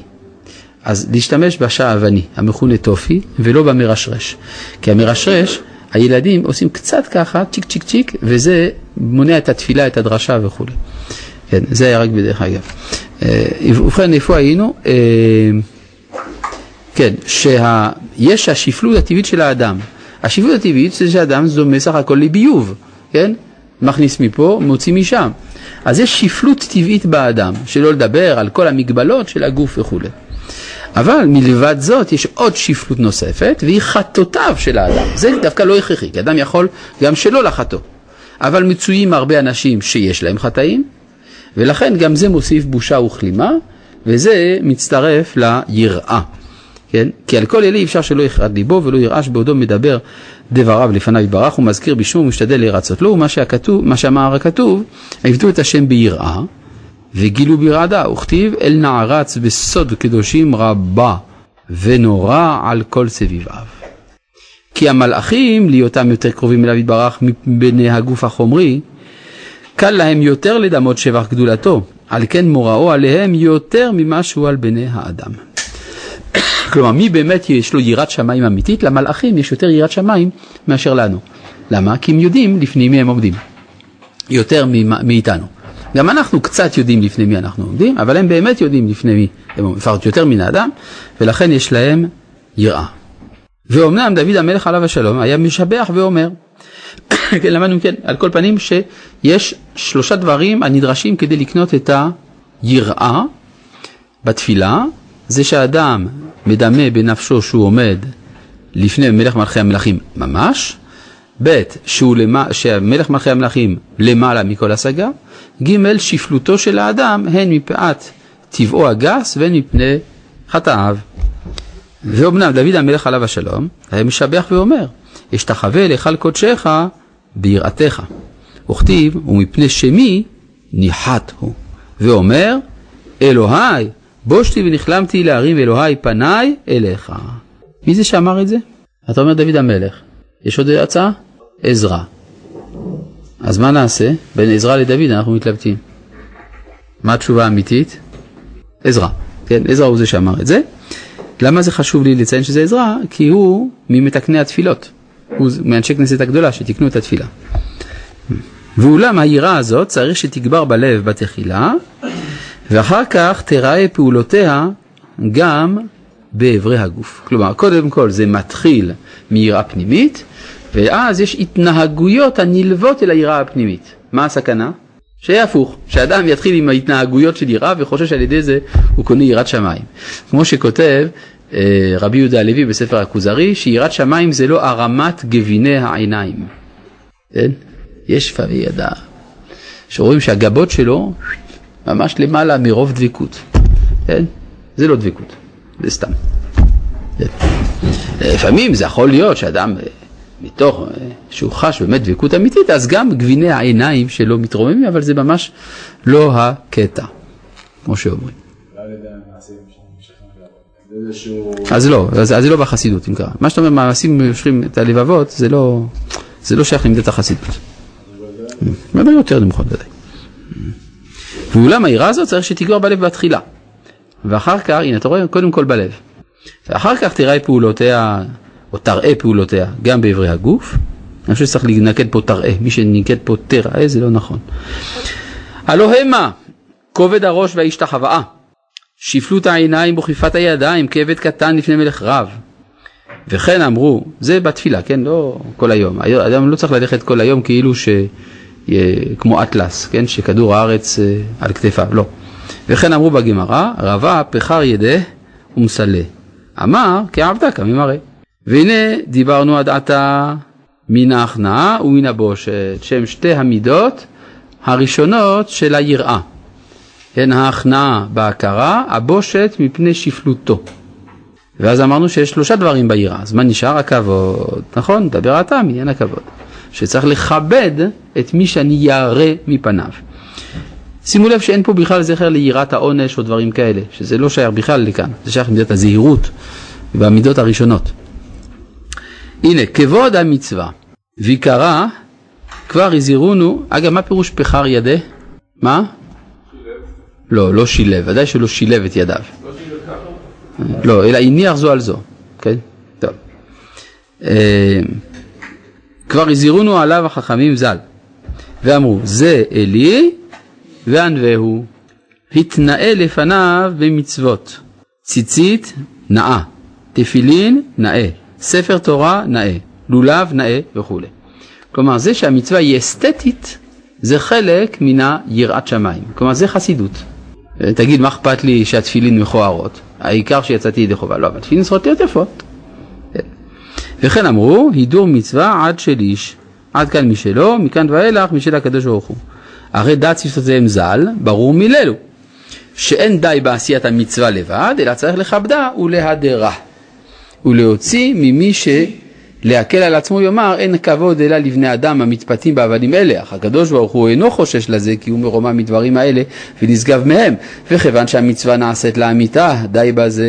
אז להשתמש בשעווני, המכונה טופי, ולא במרשרש. כי המרשרש, הילדים עושים קצת ככה, צ'יק צ'יק צ'יק, וזה מונע את התפילה, את הדרשה וכולי. כן, זה היה רק בדרך אגב. אה, ובכן, איפה היינו? אה, כן, שיש השפלות הטבעית של האדם. השפלות הטבעית זה שאדם דומה סך הכל לביוב, כן? מכניס מפה, מוציא משם. אז יש שפלות טבעית באדם, שלא לדבר על כל המגבלות של הגוף וכולי. אבל מלבד זאת יש עוד שפלות נוספת, והיא חטאותיו של האדם. זה דווקא לא הכרחי, כי אדם יכול גם שלא לחטוא. אבל מצויים הרבה אנשים שיש להם חטאים, ולכן גם זה מוסיף בושה וכלימה, וזה מצטרף ליראה. כן? כי על כל אלה אי אפשר שלא יכרד ליבו ולא ירעש בעודו מדבר דבריו לפניו יתברך ומשכיר בשמו ומשתדל להירצות לו ומה שהכתוב, מה שאמר הכתוב, עבדו את השם ביראה וגילו ברעדה וכתיב אל נערץ בסוד קדושים רבה ונורא על כל סביביו. כי המלאכים להיותם יותר קרובים אליו יתברך מבני הגוף החומרי קל להם יותר לדמות שבח גדולתו על כן מוראו עליהם יותר ממה שהוא על בני האדם. כלומר, מי באמת יש לו יראת שמיים אמיתית? למלאכים יש יותר יראת שמיים מאשר לנו. למה? כי הם יודעים לפני מי הם עומדים. יותר מאיתנו. גם אנחנו קצת יודעים לפני מי אנחנו עומדים, אבל הם באמת יודעים לפני מי הם עומדים, יותר מן האדם, ולכן יש להם יראה. ואומנם דוד המלך עליו השלום היה משבח ואומר, כן, למדנו כן, על כל פנים שיש שלושה דברים הנדרשים כדי לקנות את היראה בתפילה, זה שאדם מדמה בנפשו שהוא עומד לפני מלך מלכי המלכים ממש, ב' שהוא למה, שהמלך מלכי המלכים למעלה מכל השגה, ג' שפלותו של האדם הן מפאת טבעו הגס והן מפני חטאיו. ואומנם דוד המלך עליו השלום היה משבח ואומר, אשתחווה להיכל קודשך ביראתך. וכתיב, ומפני שמי ניחת הוא. ואומר, אלוהי בושתי ונכלמתי להרים אלוהי פניי אליך. מי זה שאמר את זה? אתה אומר דוד המלך. יש עוד הצעה? עזרא. אז מה נעשה? בין עזרא לדוד אנחנו מתלבטים. מה התשובה האמיתית? עזרא. כן, עזרא הוא זה שאמר את זה. למה זה חשוב לי לציין שזה עזרא? כי הוא ממתקני התפילות. הוא מאנשי כנסת הגדולה שתיקנו את התפילה. ואולם היראה הזאת צריך שתגבר בלב בתחילה, ואחר כך תראה פעולותיה גם באיברי הגוף. כלומר, קודם כל זה מתחיל מיראה פנימית, ואז יש התנהגויות הנלוות אל היראה הפנימית. מה הסכנה? שיהיה הפוך, שאדם יתחיל עם ההתנהגויות של יראה וחושב שעל ידי זה הוא קונה יראת שמיים. כמו שכותב אה, רבי יהודה הלוי בספר הכוזרי, שיראת שמיים זה לא הרמת גביני העיניים. כן? יש פעמים ידע, שרואים שהגבות שלו ממש למעלה מרוב דבקות. כן? זה לא דבקות, זה סתם. כן. לפעמים זה יכול להיות שאדם אה, מתוך אה, שהוא חש באמת דבקות אמיתית, אז גם גביני העיניים שלו מתרוממים, אבל זה ממש לא הקטע, כמו שאומרים. אז לא, אז זה לא בחסידות אם קרה. מה שאתה אומר, מעשים מושכים את הלבבות, זה לא, זה לא שייך למידת החסידות. זה יותר נמוכות ודאי. ואולם היראה הזאת צריך שתגבר בלב בתחילה. ואחר כך, הנה אתה רואה, קודם כל בלב. ואחר כך תראה פעולותיה, או תראה פעולותיה, גם באיברי הגוף. אני חושב שצריך לנקד פה תראה, מי שנקד פה תראה זה לא נכון. הלא המה, כובד הראש וההשתחוואה, שפלות העיניים וכיפת הידיים כעבד קטן לפני מלך רב. וכן אמרו, זה בתפילה, כן, לא כל היום, אדם לא צריך ללכת כל היום כאילו ש... כמו אטלס, כן, שכדור הארץ אה, על כתפיו, לא. וכן אמרו בגמרא, רבה פחר ידה ומסלה. אמר כעבדה כממראה. והנה דיברנו עד עתה מן ההכנעה ומן הבושת, שהם שתי המידות הראשונות של היראה. הן ההכנעה בהכרה, הבושת מפני שפלותו. ואז אמרנו שיש שלושה דברים ביראה, אז מה נשאר? הכבוד, נכון? דבר אתה מעניין הכבוד. שצריך לכבד את מי שאני ירא מפניו. שימו לב שאין פה בכלל זכר ליראת העונש או דברים כאלה, שזה לא שייך בכלל לכאן, זה שייך למידת הזהירות והמידות הראשונות. הנה, כבוד המצווה, ויקרא, כבר הזהירונו, אגב, מה פירוש פחר ידה? מה? לא, לא שילב, ודאי שהוא לא שילב את ידיו. לא, אלא הניח זו על זו, כן? טוב. אה, כבר הזהירונו עליו החכמים ז"ל, ואמרו, זה אלי וענווהו, התנאה לפניו במצוות, ציצית נאה, תפילין נאה, ספר תורה נאה, לולב נאה וכולי. כלומר, זה שהמצווה היא אסתטית, זה חלק מן היראת שמיים. כלומר, זה חסידות. תגיד, מה אכפת לי שהתפילין מכוערות? העיקר שיצאתי ידי חובה. לא, אבל תפילין צריכות להיות יפות. כן. וכן אמרו, הידור מצווה עד של איש, עד כאן משלו, מכאן ואילך משל הקדוש ברוך הוא. הרי דעת שפתותיהם ז"ל, ברור מיללו, שאין די בעשיית המצווה לבד, אלא צריך לכבדה ולהדרה, ולהוציא ממי ש... להקל על עצמו יאמר אין כבוד אלא לבני אדם המתפתים בעבדים אלה, אך הקדוש ברוך הוא אינו חושש לזה כי הוא מרומם מדברים האלה ונשגב מהם, וכיוון שהמצווה נעשית לאמיתה, די בזה.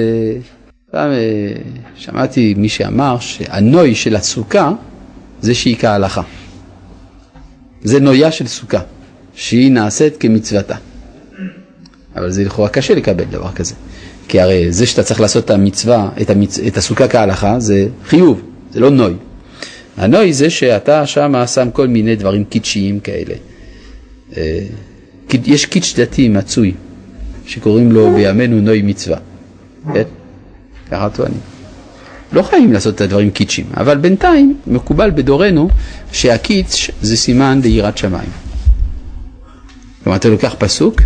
פעם אה, שמעתי מי שאמר שהנוי של הסוכה זה שהיא כהלכה. זה נויה של סוכה, שהיא נעשית כמצוותה. אבל זה לכאורה קשה לקבל דבר כזה. כי הרי זה שאתה צריך לעשות את המצווה, את, המצ... את הסוכה כהלכה, זה חיוב. זה לא נוי. הנוי זה שאתה שם שם כל מיני דברים קיצ'יים כאלה. אה, יש קיצ' דתי מצוי, שקוראים לו בימינו נוי מצווה. כן? ככה טוענים. לא חייבים לעשות את הדברים קיצ'יים, אבל בינתיים מקובל בדורנו שהקיץ' זה סימן ליראת שמיים. כלומר, אתה לוקח פסוק,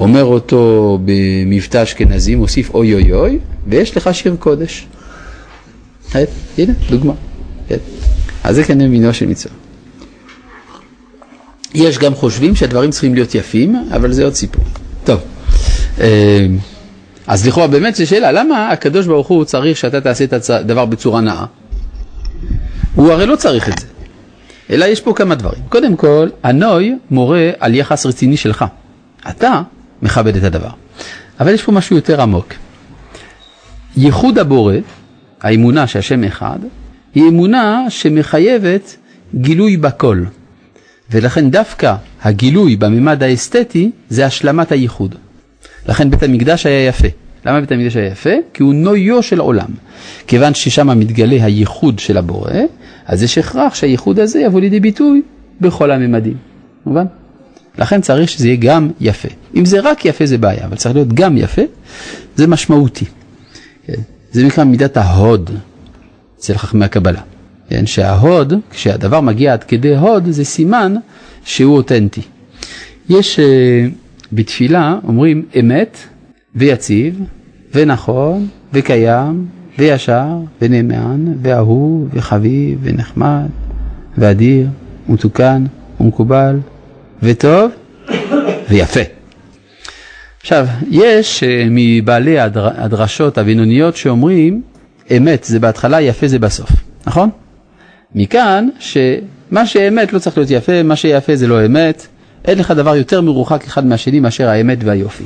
אומר אותו במבטא אשכנזי, מוסיף אוי אוי אוי, ויש לך שיר קודש. הנה, דוגמה. כן. אז זה כנראה מינו של מצווה. יש גם חושבים שהדברים צריכים להיות יפים, אבל זה עוד סיפור. טוב, אה, אז לכאורה באמת זו שאלה, למה הקדוש ברוך הוא צריך שאתה תעשה את הדבר בצורה נאה? הוא הרי לא צריך את זה, אלא יש פה כמה דברים. קודם כל, הנוי מורה על יחס רציני שלך. אתה מכבד את הדבר. אבל יש פה משהו יותר עמוק. ייחוד הבורא האמונה שהשם אחד, היא אמונה שמחייבת גילוי בכל. ולכן דווקא הגילוי בממד האסתטי זה השלמת הייחוד. לכן בית המקדש היה יפה. למה בית המקדש היה יפה? כי הוא נויו של עולם. כיוון ששם מתגלה הייחוד של הבורא, אז יש הכרח שהייחוד הזה יבוא לידי ביטוי בכל הממדים. מובן? לכן צריך שזה יהיה גם יפה. אם זה רק יפה זה בעיה, אבל צריך להיות גם יפה, זה משמעותי. כן? זה נקרא מידת ההוד אצל חכמי הקבלה. כן, שההוד, כשהדבר מגיע עד כדי הוד, זה סימן שהוא אותנטי. יש uh, בתפילה, אומרים אמת ויציב ונכון וקיים וישר ונאמן ואהוב וחביב ונחמד ואדיר ומתוקן ומקובל וטוב ויפה. עכשיו, יש uh, מבעלי הדר, הדרשות הבינוניות שאומרים, אמת זה בהתחלה, יפה זה בסוף, נכון? מכאן שמה שאמת לא צריך להיות יפה, מה שיפה זה לא אמת, אין לך דבר יותר מרוחק אחד מהשני מאשר האמת והיופי.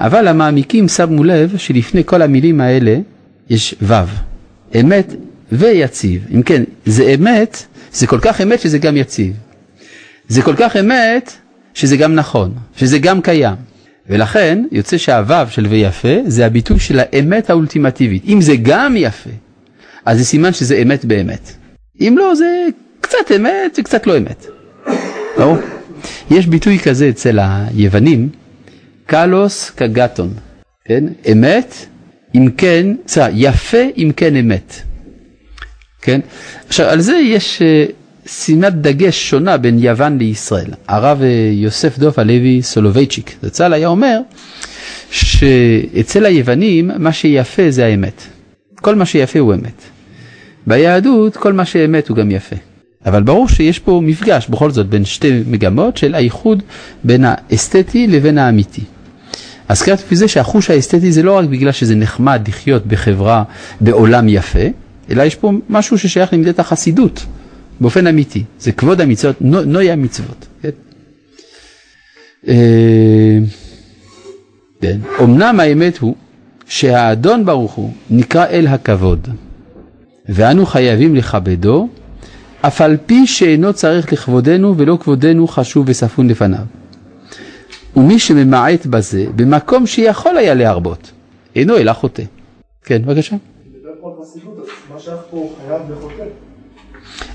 אבל המעמיקים שמו לב שלפני כל המילים האלה יש ו', אמת ויציב. אם כן, זה אמת, זה כל כך אמת שזה גם יציב. זה כל כך אמת שזה גם נכון, שזה גם קיים. ולכן יוצא שהוו של ויפה זה הביטוי של האמת האולטימטיבית. אם זה גם יפה, אז זה סימן שזה אמת באמת. אם לא, זה קצת אמת וקצת לא אמת. ברור? יש ביטוי כזה אצל היוונים, קלוס קגטון, כן? אמת, אם כן, סליחה, יפה אם כן אמת. כן? עכשיו, על זה יש אה, שימת דגש שונה בין יוון לישראל. הרב אה, יוסף דוב הלוי סולובייצ'יק זצ"ל היה אומר שאצל היוונים מה שיפה זה האמת. כל מה שיפה הוא אמת. ביהדות כל מה שאמת הוא גם יפה. אבל ברור שיש פה מפגש בכל זאת בין שתי מגמות של האיחוד בין האסתטי לבין האמיתי. אז קראתי לפי זה שהחוש האסתטי זה לא רק בגלל שזה נחמד לחיות בחברה, בעולם יפה, אלא יש פה משהו ששייך למידת החסידות. באופן אמיתי, זה כבוד המצוות, נוי המצוות. כן? אה, כן. אמנם האמת הוא שהאדון ברוך הוא נקרא אל הכבוד, ואנו חייבים לכבדו, אף על פי שאינו צריך לכבודנו ולא כבודנו חשוב וספון לפניו. ומי שממעט בזה, במקום שיכול היה להרבות, אינו אלא חוטא. כן, בבקשה. מה שאף פה חייב וחוטא.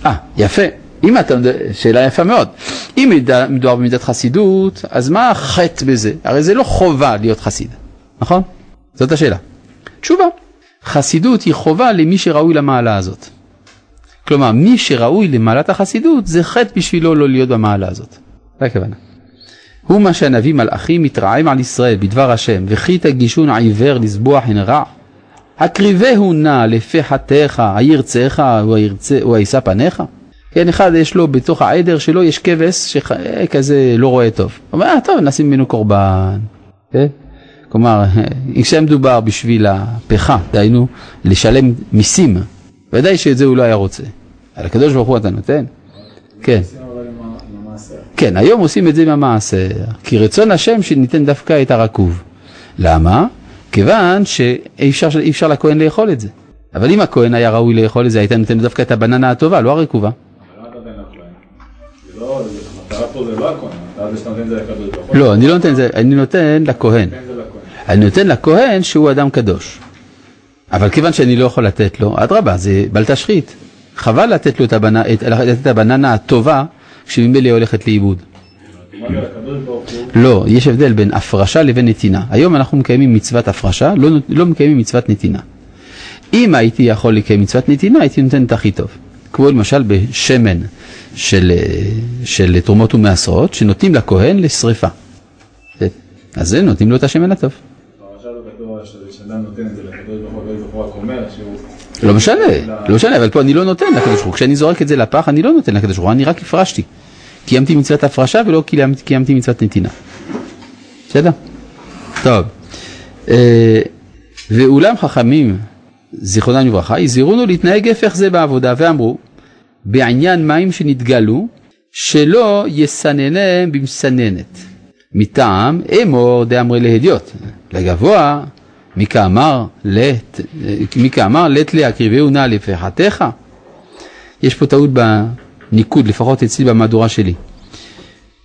אה, יפה. אם אתה, שאלה יפה מאוד. אם מדובר במידת חסידות, אז מה החטא בזה? הרי זה לא חובה להיות חסיד, נכון? זאת השאלה. תשובה, חסידות היא חובה למי שראוי למעלה הזאת. כלומר, מי שראוי למעלת החסידות, זה חטא בשבילו לא להיות במעלה הזאת. זה הכוונה. הוא מה שהנביא מלאכים מתרעם על ישראל בדבר השם, וכי תגישון עיוור לסבוח הן רע. הקריבהו נא לפי חטאיך, הירצך או הישא פניך? כן, אחד יש לו בתוך העדר שלו יש כבש שכזה לא רואה טוב. הוא אומר, אה, טוב, נשים ממנו קורבן. כן? כלומר, כשהיה מדובר בשביל הפכה, דהיינו, לשלם מיסים, ודאי שאת זה הוא לא היה רוצה. על הקדוש ברוך הוא אתה נותן? כן. כן, היום עושים את זה עם המעשר, כי רצון השם שניתן דווקא את הרקוב. למה? כיוון שאי אפשר, אפשר לכהן לאכול את זה. אבל אם הכהן היה ראוי לאכול את זה, היית נותן לו דווקא את הבננה הטובה, לא הרקובה. לא, לא. לא, אני לא נותן את זה, אני נותן לכהן. אני נותן לכהן שהוא אדם קדוש. אבל כיוון שאני לא יכול לתת לו, אדרבה, זה בל תשחית. חבל לתת לו את, הבננה הטובה, כשממילא היא הולכת לאיבוד. לא, יש הבדל בין הפרשה לבין נתינה. היום אנחנו מקיימים מצוות הפרשה, לא, לא מקיימים מצוות נתינה. אם הייתי יכול לקיים מצוות נתינה, הייתי נותן את הכי טוב. כמו למשל בשמן של, אה, של תרומות ומעשרות, שנותנים לכהן לשריפה. אז זה נותנים לו את השמן הטוב. לא. לא משנה, לא משנה, אבל פה אני לא נותן לקדוש ברוך הוא. כשאני זורק את זה לפח, אני לא נותן לקדוש ברוך הוא, אני רק הפרשתי. קיימתי מצוות הפרשה ולא קיימתי, מצוות נתינה. בסדר? טוב. אה, ואולם חכמים, זיכרונם לברכה, הזהירונו להתנהג הפך זה בעבודה, ואמרו, בעניין מים שנתגלו, שלא יסננם במסננת. מטעם אמור דאמרי להדיוט, לגבוה מי כאמר כאמר לת להקריבהו נא לפחתך. יש פה טעות בניקוד, לפחות אצלי במהדורה שלי.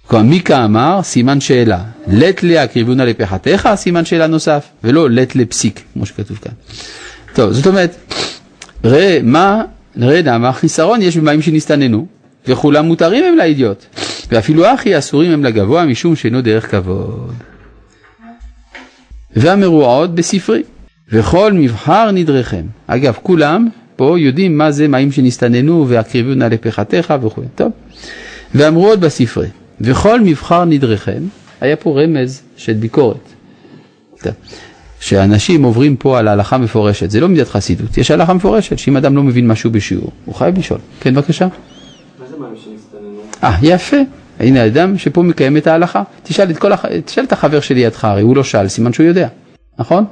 כלומר, מי כאמר, סימן שאלה. לת להקריבהו נא לפחתך, סימן שאלה נוסף, ולא לת לפסיק, כמו שכתוב כאן. טוב, זאת אומרת, ראה מה, ראה נאמר, חיסרון יש במים שנסתננו, וכולם מותרים הם לאידיוט, ואפילו אחי אסורים הם לגבוה משום שאינו דרך כבוד. והמרועות בספרי, וכל מבחר נדרכם. אגב, כולם פה יודעים מה זה מים שנסתננו והקריבו נא לפחתך וכו'. טוב. והמרועות בספרי, וכל מבחר נדרכם, היה פה רמז של ביקורת. טוב. שאנשים עוברים פה על ההלכה מפורשת, זה לא מידת חסידות, יש הלכה מפורשת, שאם אדם לא מבין משהו בשיעור, הוא חייב לשאול. כן, בבקשה. מה זה מים שנסתננו? אה, יפה. הנה אדם שפה מקיים את ההלכה. תשאל את, כל הח... תשאל את החבר שלידך, הרי הוא לא שאל, סימן שהוא יודע, נכון?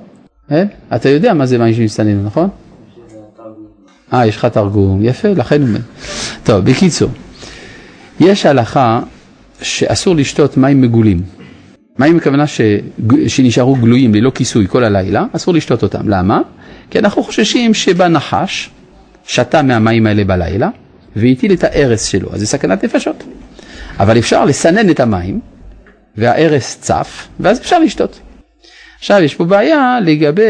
אה? אתה יודע מה זה מים שמסתננו, נכון? אה, יש לך תרגום, יפה, לכן... טוב, בקיצור, יש הלכה שאסור לשתות מים מגולים. מים הכוונה ש... שנשארו גלויים ללא כיסוי כל הלילה, אסור לשתות אותם. למה? כי אנחנו חוששים שבא נחש, שתה מהמים האלה בלילה, והטיל את הארס שלו, אז זה סכנת נפשות. אבל אפשר לסנן את המים, והארס צף, ואז אפשר לשתות. עכשיו, יש פה בעיה לגבי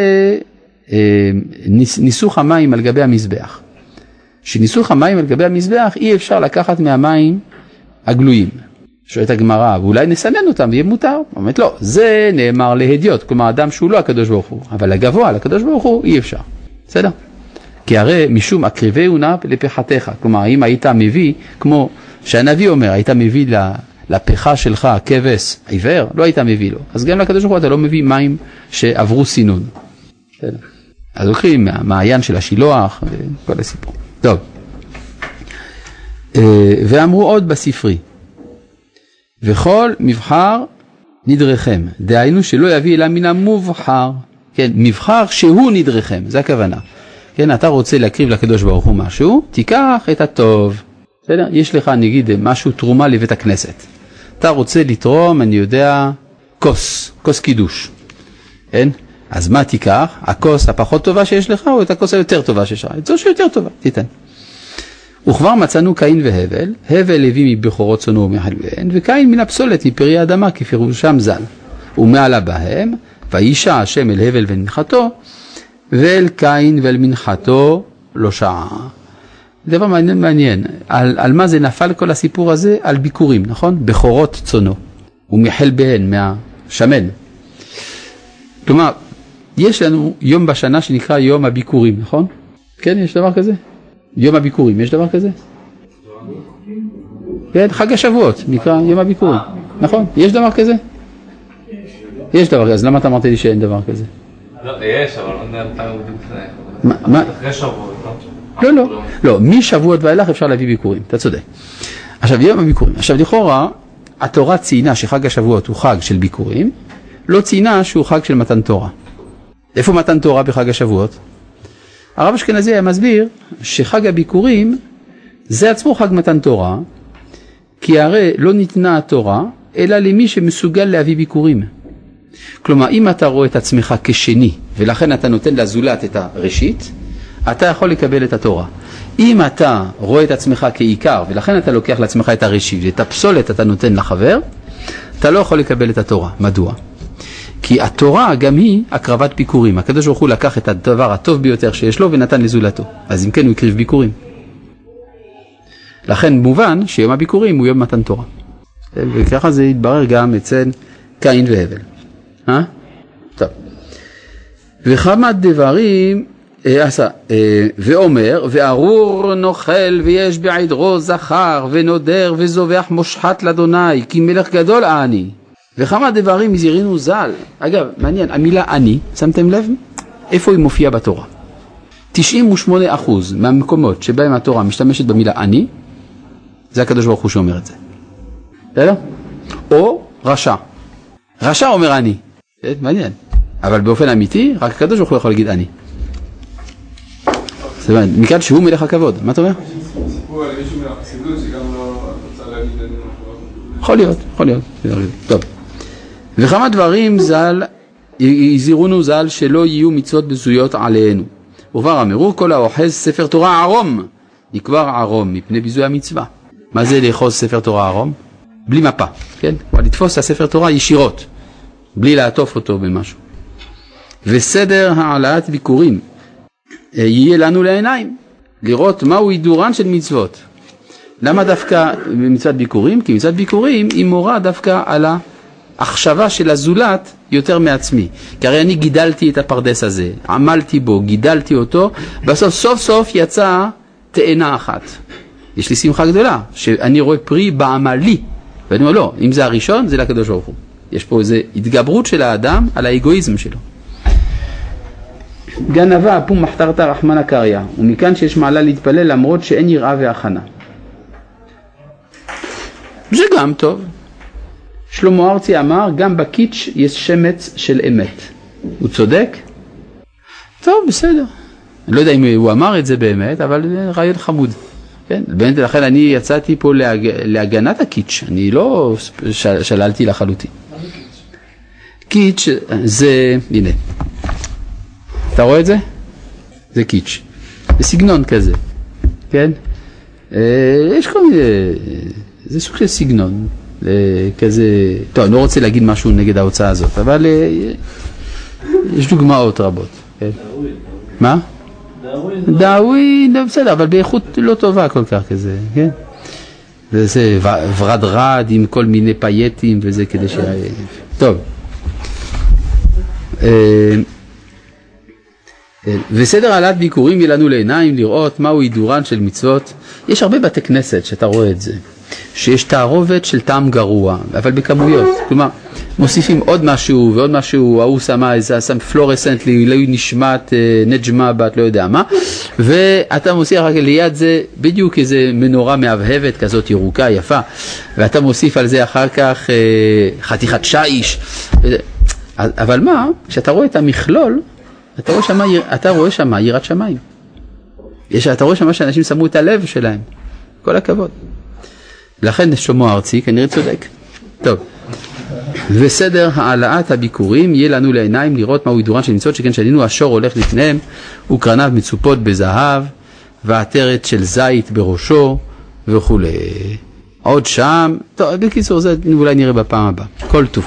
ניסוך המים על גבי המזבח. שניסוך המים על גבי המזבח אי אפשר לקחת מהמים הגלויים. שואלת הגמרא, ואולי נסנן אותם ויהיה מותר? אומרת לא, זה נאמר להדיוט, כלומר אדם שהוא לא הקדוש ברוך הוא, אבל הגבוה לקדוש ברוך הוא אי אפשר, בסדר? כי הרי משום הקריבהו נא לפחתך, כלומר אם היית מביא, כמו שהנביא אומר, היית מביא לפחה שלך כבש עיוור, לא היית מביא לו, אז גם לקדוש ברוך הוא אתה לא מביא מים שעברו סינון. בסדר. אז לוקחים מהמעיין של השילוח וכל הסיפור. טוב. אה, ואמרו עוד בספרי, וכל מבחר נדרכם, דהיינו שלא יביא אלא מן המובחר, כן, מבחר שהוא נדרכם, זה הכוונה. כן, אתה רוצה להקריב לקדוש ברוך הוא משהו, תיקח את הטוב, בסדר? יש לך נגיד משהו, תרומה לבית הכנסת. אתה רוצה לתרום, אני יודע, כוס, כוס קידוש, כן? אז מה תיקח? הכוס הפחות טובה שיש לך או את הכוס היותר טובה שיש לך? את זו שיותר טובה, תיתן. וכבר מצאנו קין והבל, הבל הביא מבכורות צונו ומחלביהן, וקין מן הפסולת מפרי האדמה כפירושם ז"ל. ומעלה בהם, וישע השם אל הבל ומנחתו, ואל קין ואל מנחתו לא שעה. דבר מעניין, מעניין. על, על מה זה נפל כל הסיפור הזה? על ביקורים, נכון? בכורות צונו. ומחלביהן, מהשמן. כלומר, יש לנו יום בשנה שנקרא יום הביקורים, נכון? כן, יש דבר כזה? יום הביקורים, יש דבר כזה? כן, חג השבועות נקרא יום הביקורים, נכון? יש דבר כזה? יש דבר כזה, אז למה אתה אמרת לי שאין דבר כזה? לא, יש, אבל לא יודע מתי הוא בדיוק מה- אחרי שבועות, לא? לא, לא, לא, משבועות ואילך אפשר להביא ביקורים, אתה צודק. עכשיו, יום הביקורים. עכשיו, לכאורה, התורה ציינה שחג השבועות הוא חג של ביקורים, לא ציינה שהוא חג של מתן תורה. איפה מתן תורה בחג השבועות? הרב אשכנזי היה מסביר שחג הביקורים זה עצמו חג מתן תורה, כי הרי לא ניתנה התורה, אלא למי שמסוגל להביא ביקורים. כלומר, אם אתה רואה את עצמך כשני, ולכן אתה נותן לזולת את הראשית, אתה יכול לקבל את התורה. אם אתה רואה את עצמך כעיקר, ולכן אתה לוקח לעצמך את הראשית, ואת הפסולת אתה נותן לחבר, אתה לא יכול לקבל את התורה. מדוע? כי התורה גם היא הקרבת ביקורים. הקדוש ברוך הוא לקח את הדבר הטוב ביותר שיש לו ונתן לזולתו. אז אם כן הוא הקריב ביקורים. לכן מובן שיום הביקורים הוא יום מתן תורה. וככה זה יתברר גם אצל קין והבל. אה? טוב. וכמה דברים אה, עשה, אה, ואומר, וארור נוכל ויש בעדרו זכר ונודר וזובח מושחת לאדוני כי מלך גדול אני. וכמה דברים הזהירינו ז"ל. אגב, מעניין, המילה אני, שמתם לב? איפה היא מופיעה בתורה? 98% מהמקומות שבהם התורה משתמשת במילה אני, זה הקדוש ברוך הוא שאומר את זה. בסדר? או רשע. רשע אומר אני. מעניין. אבל באופן אמיתי, רק הקדוש ברוך הוא יכול להגיד אני. מכאן שהוא מלך הכבוד. מה אתה אומר? לא. יכול להיות, יכול להיות. טוב. וכמה דברים ז"ל, הזהירונו ז"ל שלא יהיו מצוות בזויות עלינו. וכבר אמרו כל האוחז ספר תורה ערום, נקבר ערום מפני ביזוי המצווה. מה זה לאחוז ספר תורה ערום? בלי מפה, כן? כלומר לתפוס את הספר תורה ישירות, בלי לעטוף אותו במשהו. וסדר העלאת ביקורים אה, יהיה לנו לעיניים, לראות מהו הידורן של מצוות. למה דווקא מצוות ביקורים? כי מצוות ביקורים היא מורה דווקא על ההחשבה של הזולת יותר מעצמי. כי הרי אני גידלתי את הפרדס הזה, עמלתי בו, גידלתי אותו, בסוף סוף סוף יצאה תאנה אחת. יש לי שמחה גדולה, שאני רואה פרי בעמלי, ואני אומר לא, אם זה הראשון זה לקדוש ברוך הוא. יש פה איזו התגברות של האדם על האגואיזם שלו. גנבה, פום מחתרתא רחמנא קריא, ומכאן שיש מעלה להתפלל למרות שאין יראה והכנה. זה גם טוב. שלמה ארצי אמר, גם בקיץ' יש שמץ של אמת. הוא צודק? טוב, בסדר. אני לא יודע אם הוא אמר את זה באמת, אבל זה רעיון חמוד. כן, באמת, לכן אני יצאתי פה להג... להגנת הקיץ', אני לא של... שללתי לחלוטין. קיץ' זה, הנה, אתה רואה את זה? זה קיץ', זה סגנון כזה, כן? אה, יש כל מיני, זה סוג של סגנון, כזה, טוב, אני לא רוצה להגיד משהו נגד ההוצאה הזאת, אבל אה, יש דוגמאות רבות, כן? מה? דאווי, לא, בסדר, אבל באיכות לא טובה כל כך כזה, כן? וזה ורדרד עם כל מיני פייטים וזה כדי ש... טוב. וסדר העלאת ביקורים יהיה לנו לעיניים לראות מהו הידורן של מצוות. יש הרבה בתי כנסת שאתה רואה את זה, שיש תערובת של טעם גרוע, אבל בכמויות. כלומר, מוסיפים עוד משהו ועוד משהו, ההוא שמה איזה, שם פלורסנט לעילוי נשמת נג'מה בת לא יודע מה, ואתה מוסיף רק ליד זה בדיוק איזה מנורה מהבהבת כזאת ירוקה יפה, ואתה מוסיף על זה אחר כך חתיכת שיש. אבל מה, כשאתה רואה את המכלול, אתה רואה שמה, אתה רואה שמה יראת שמיים. יש, אתה רואה שמה שאנשים שמו את הלב שלהם. כל הכבוד. לכן שלמה ארצי כנראה צודק. טוב. וסדר העלאת הביקורים יהיה לנו לעיניים לראות מהו הידורן של ניצות שכן שנינו השור הולך לפניהם וקרניו מצופות בזהב ועטרת של זית בראשו וכולי. עוד שם, טוב בקיצור זה אולי נראה בפעם הבאה. כל טוב.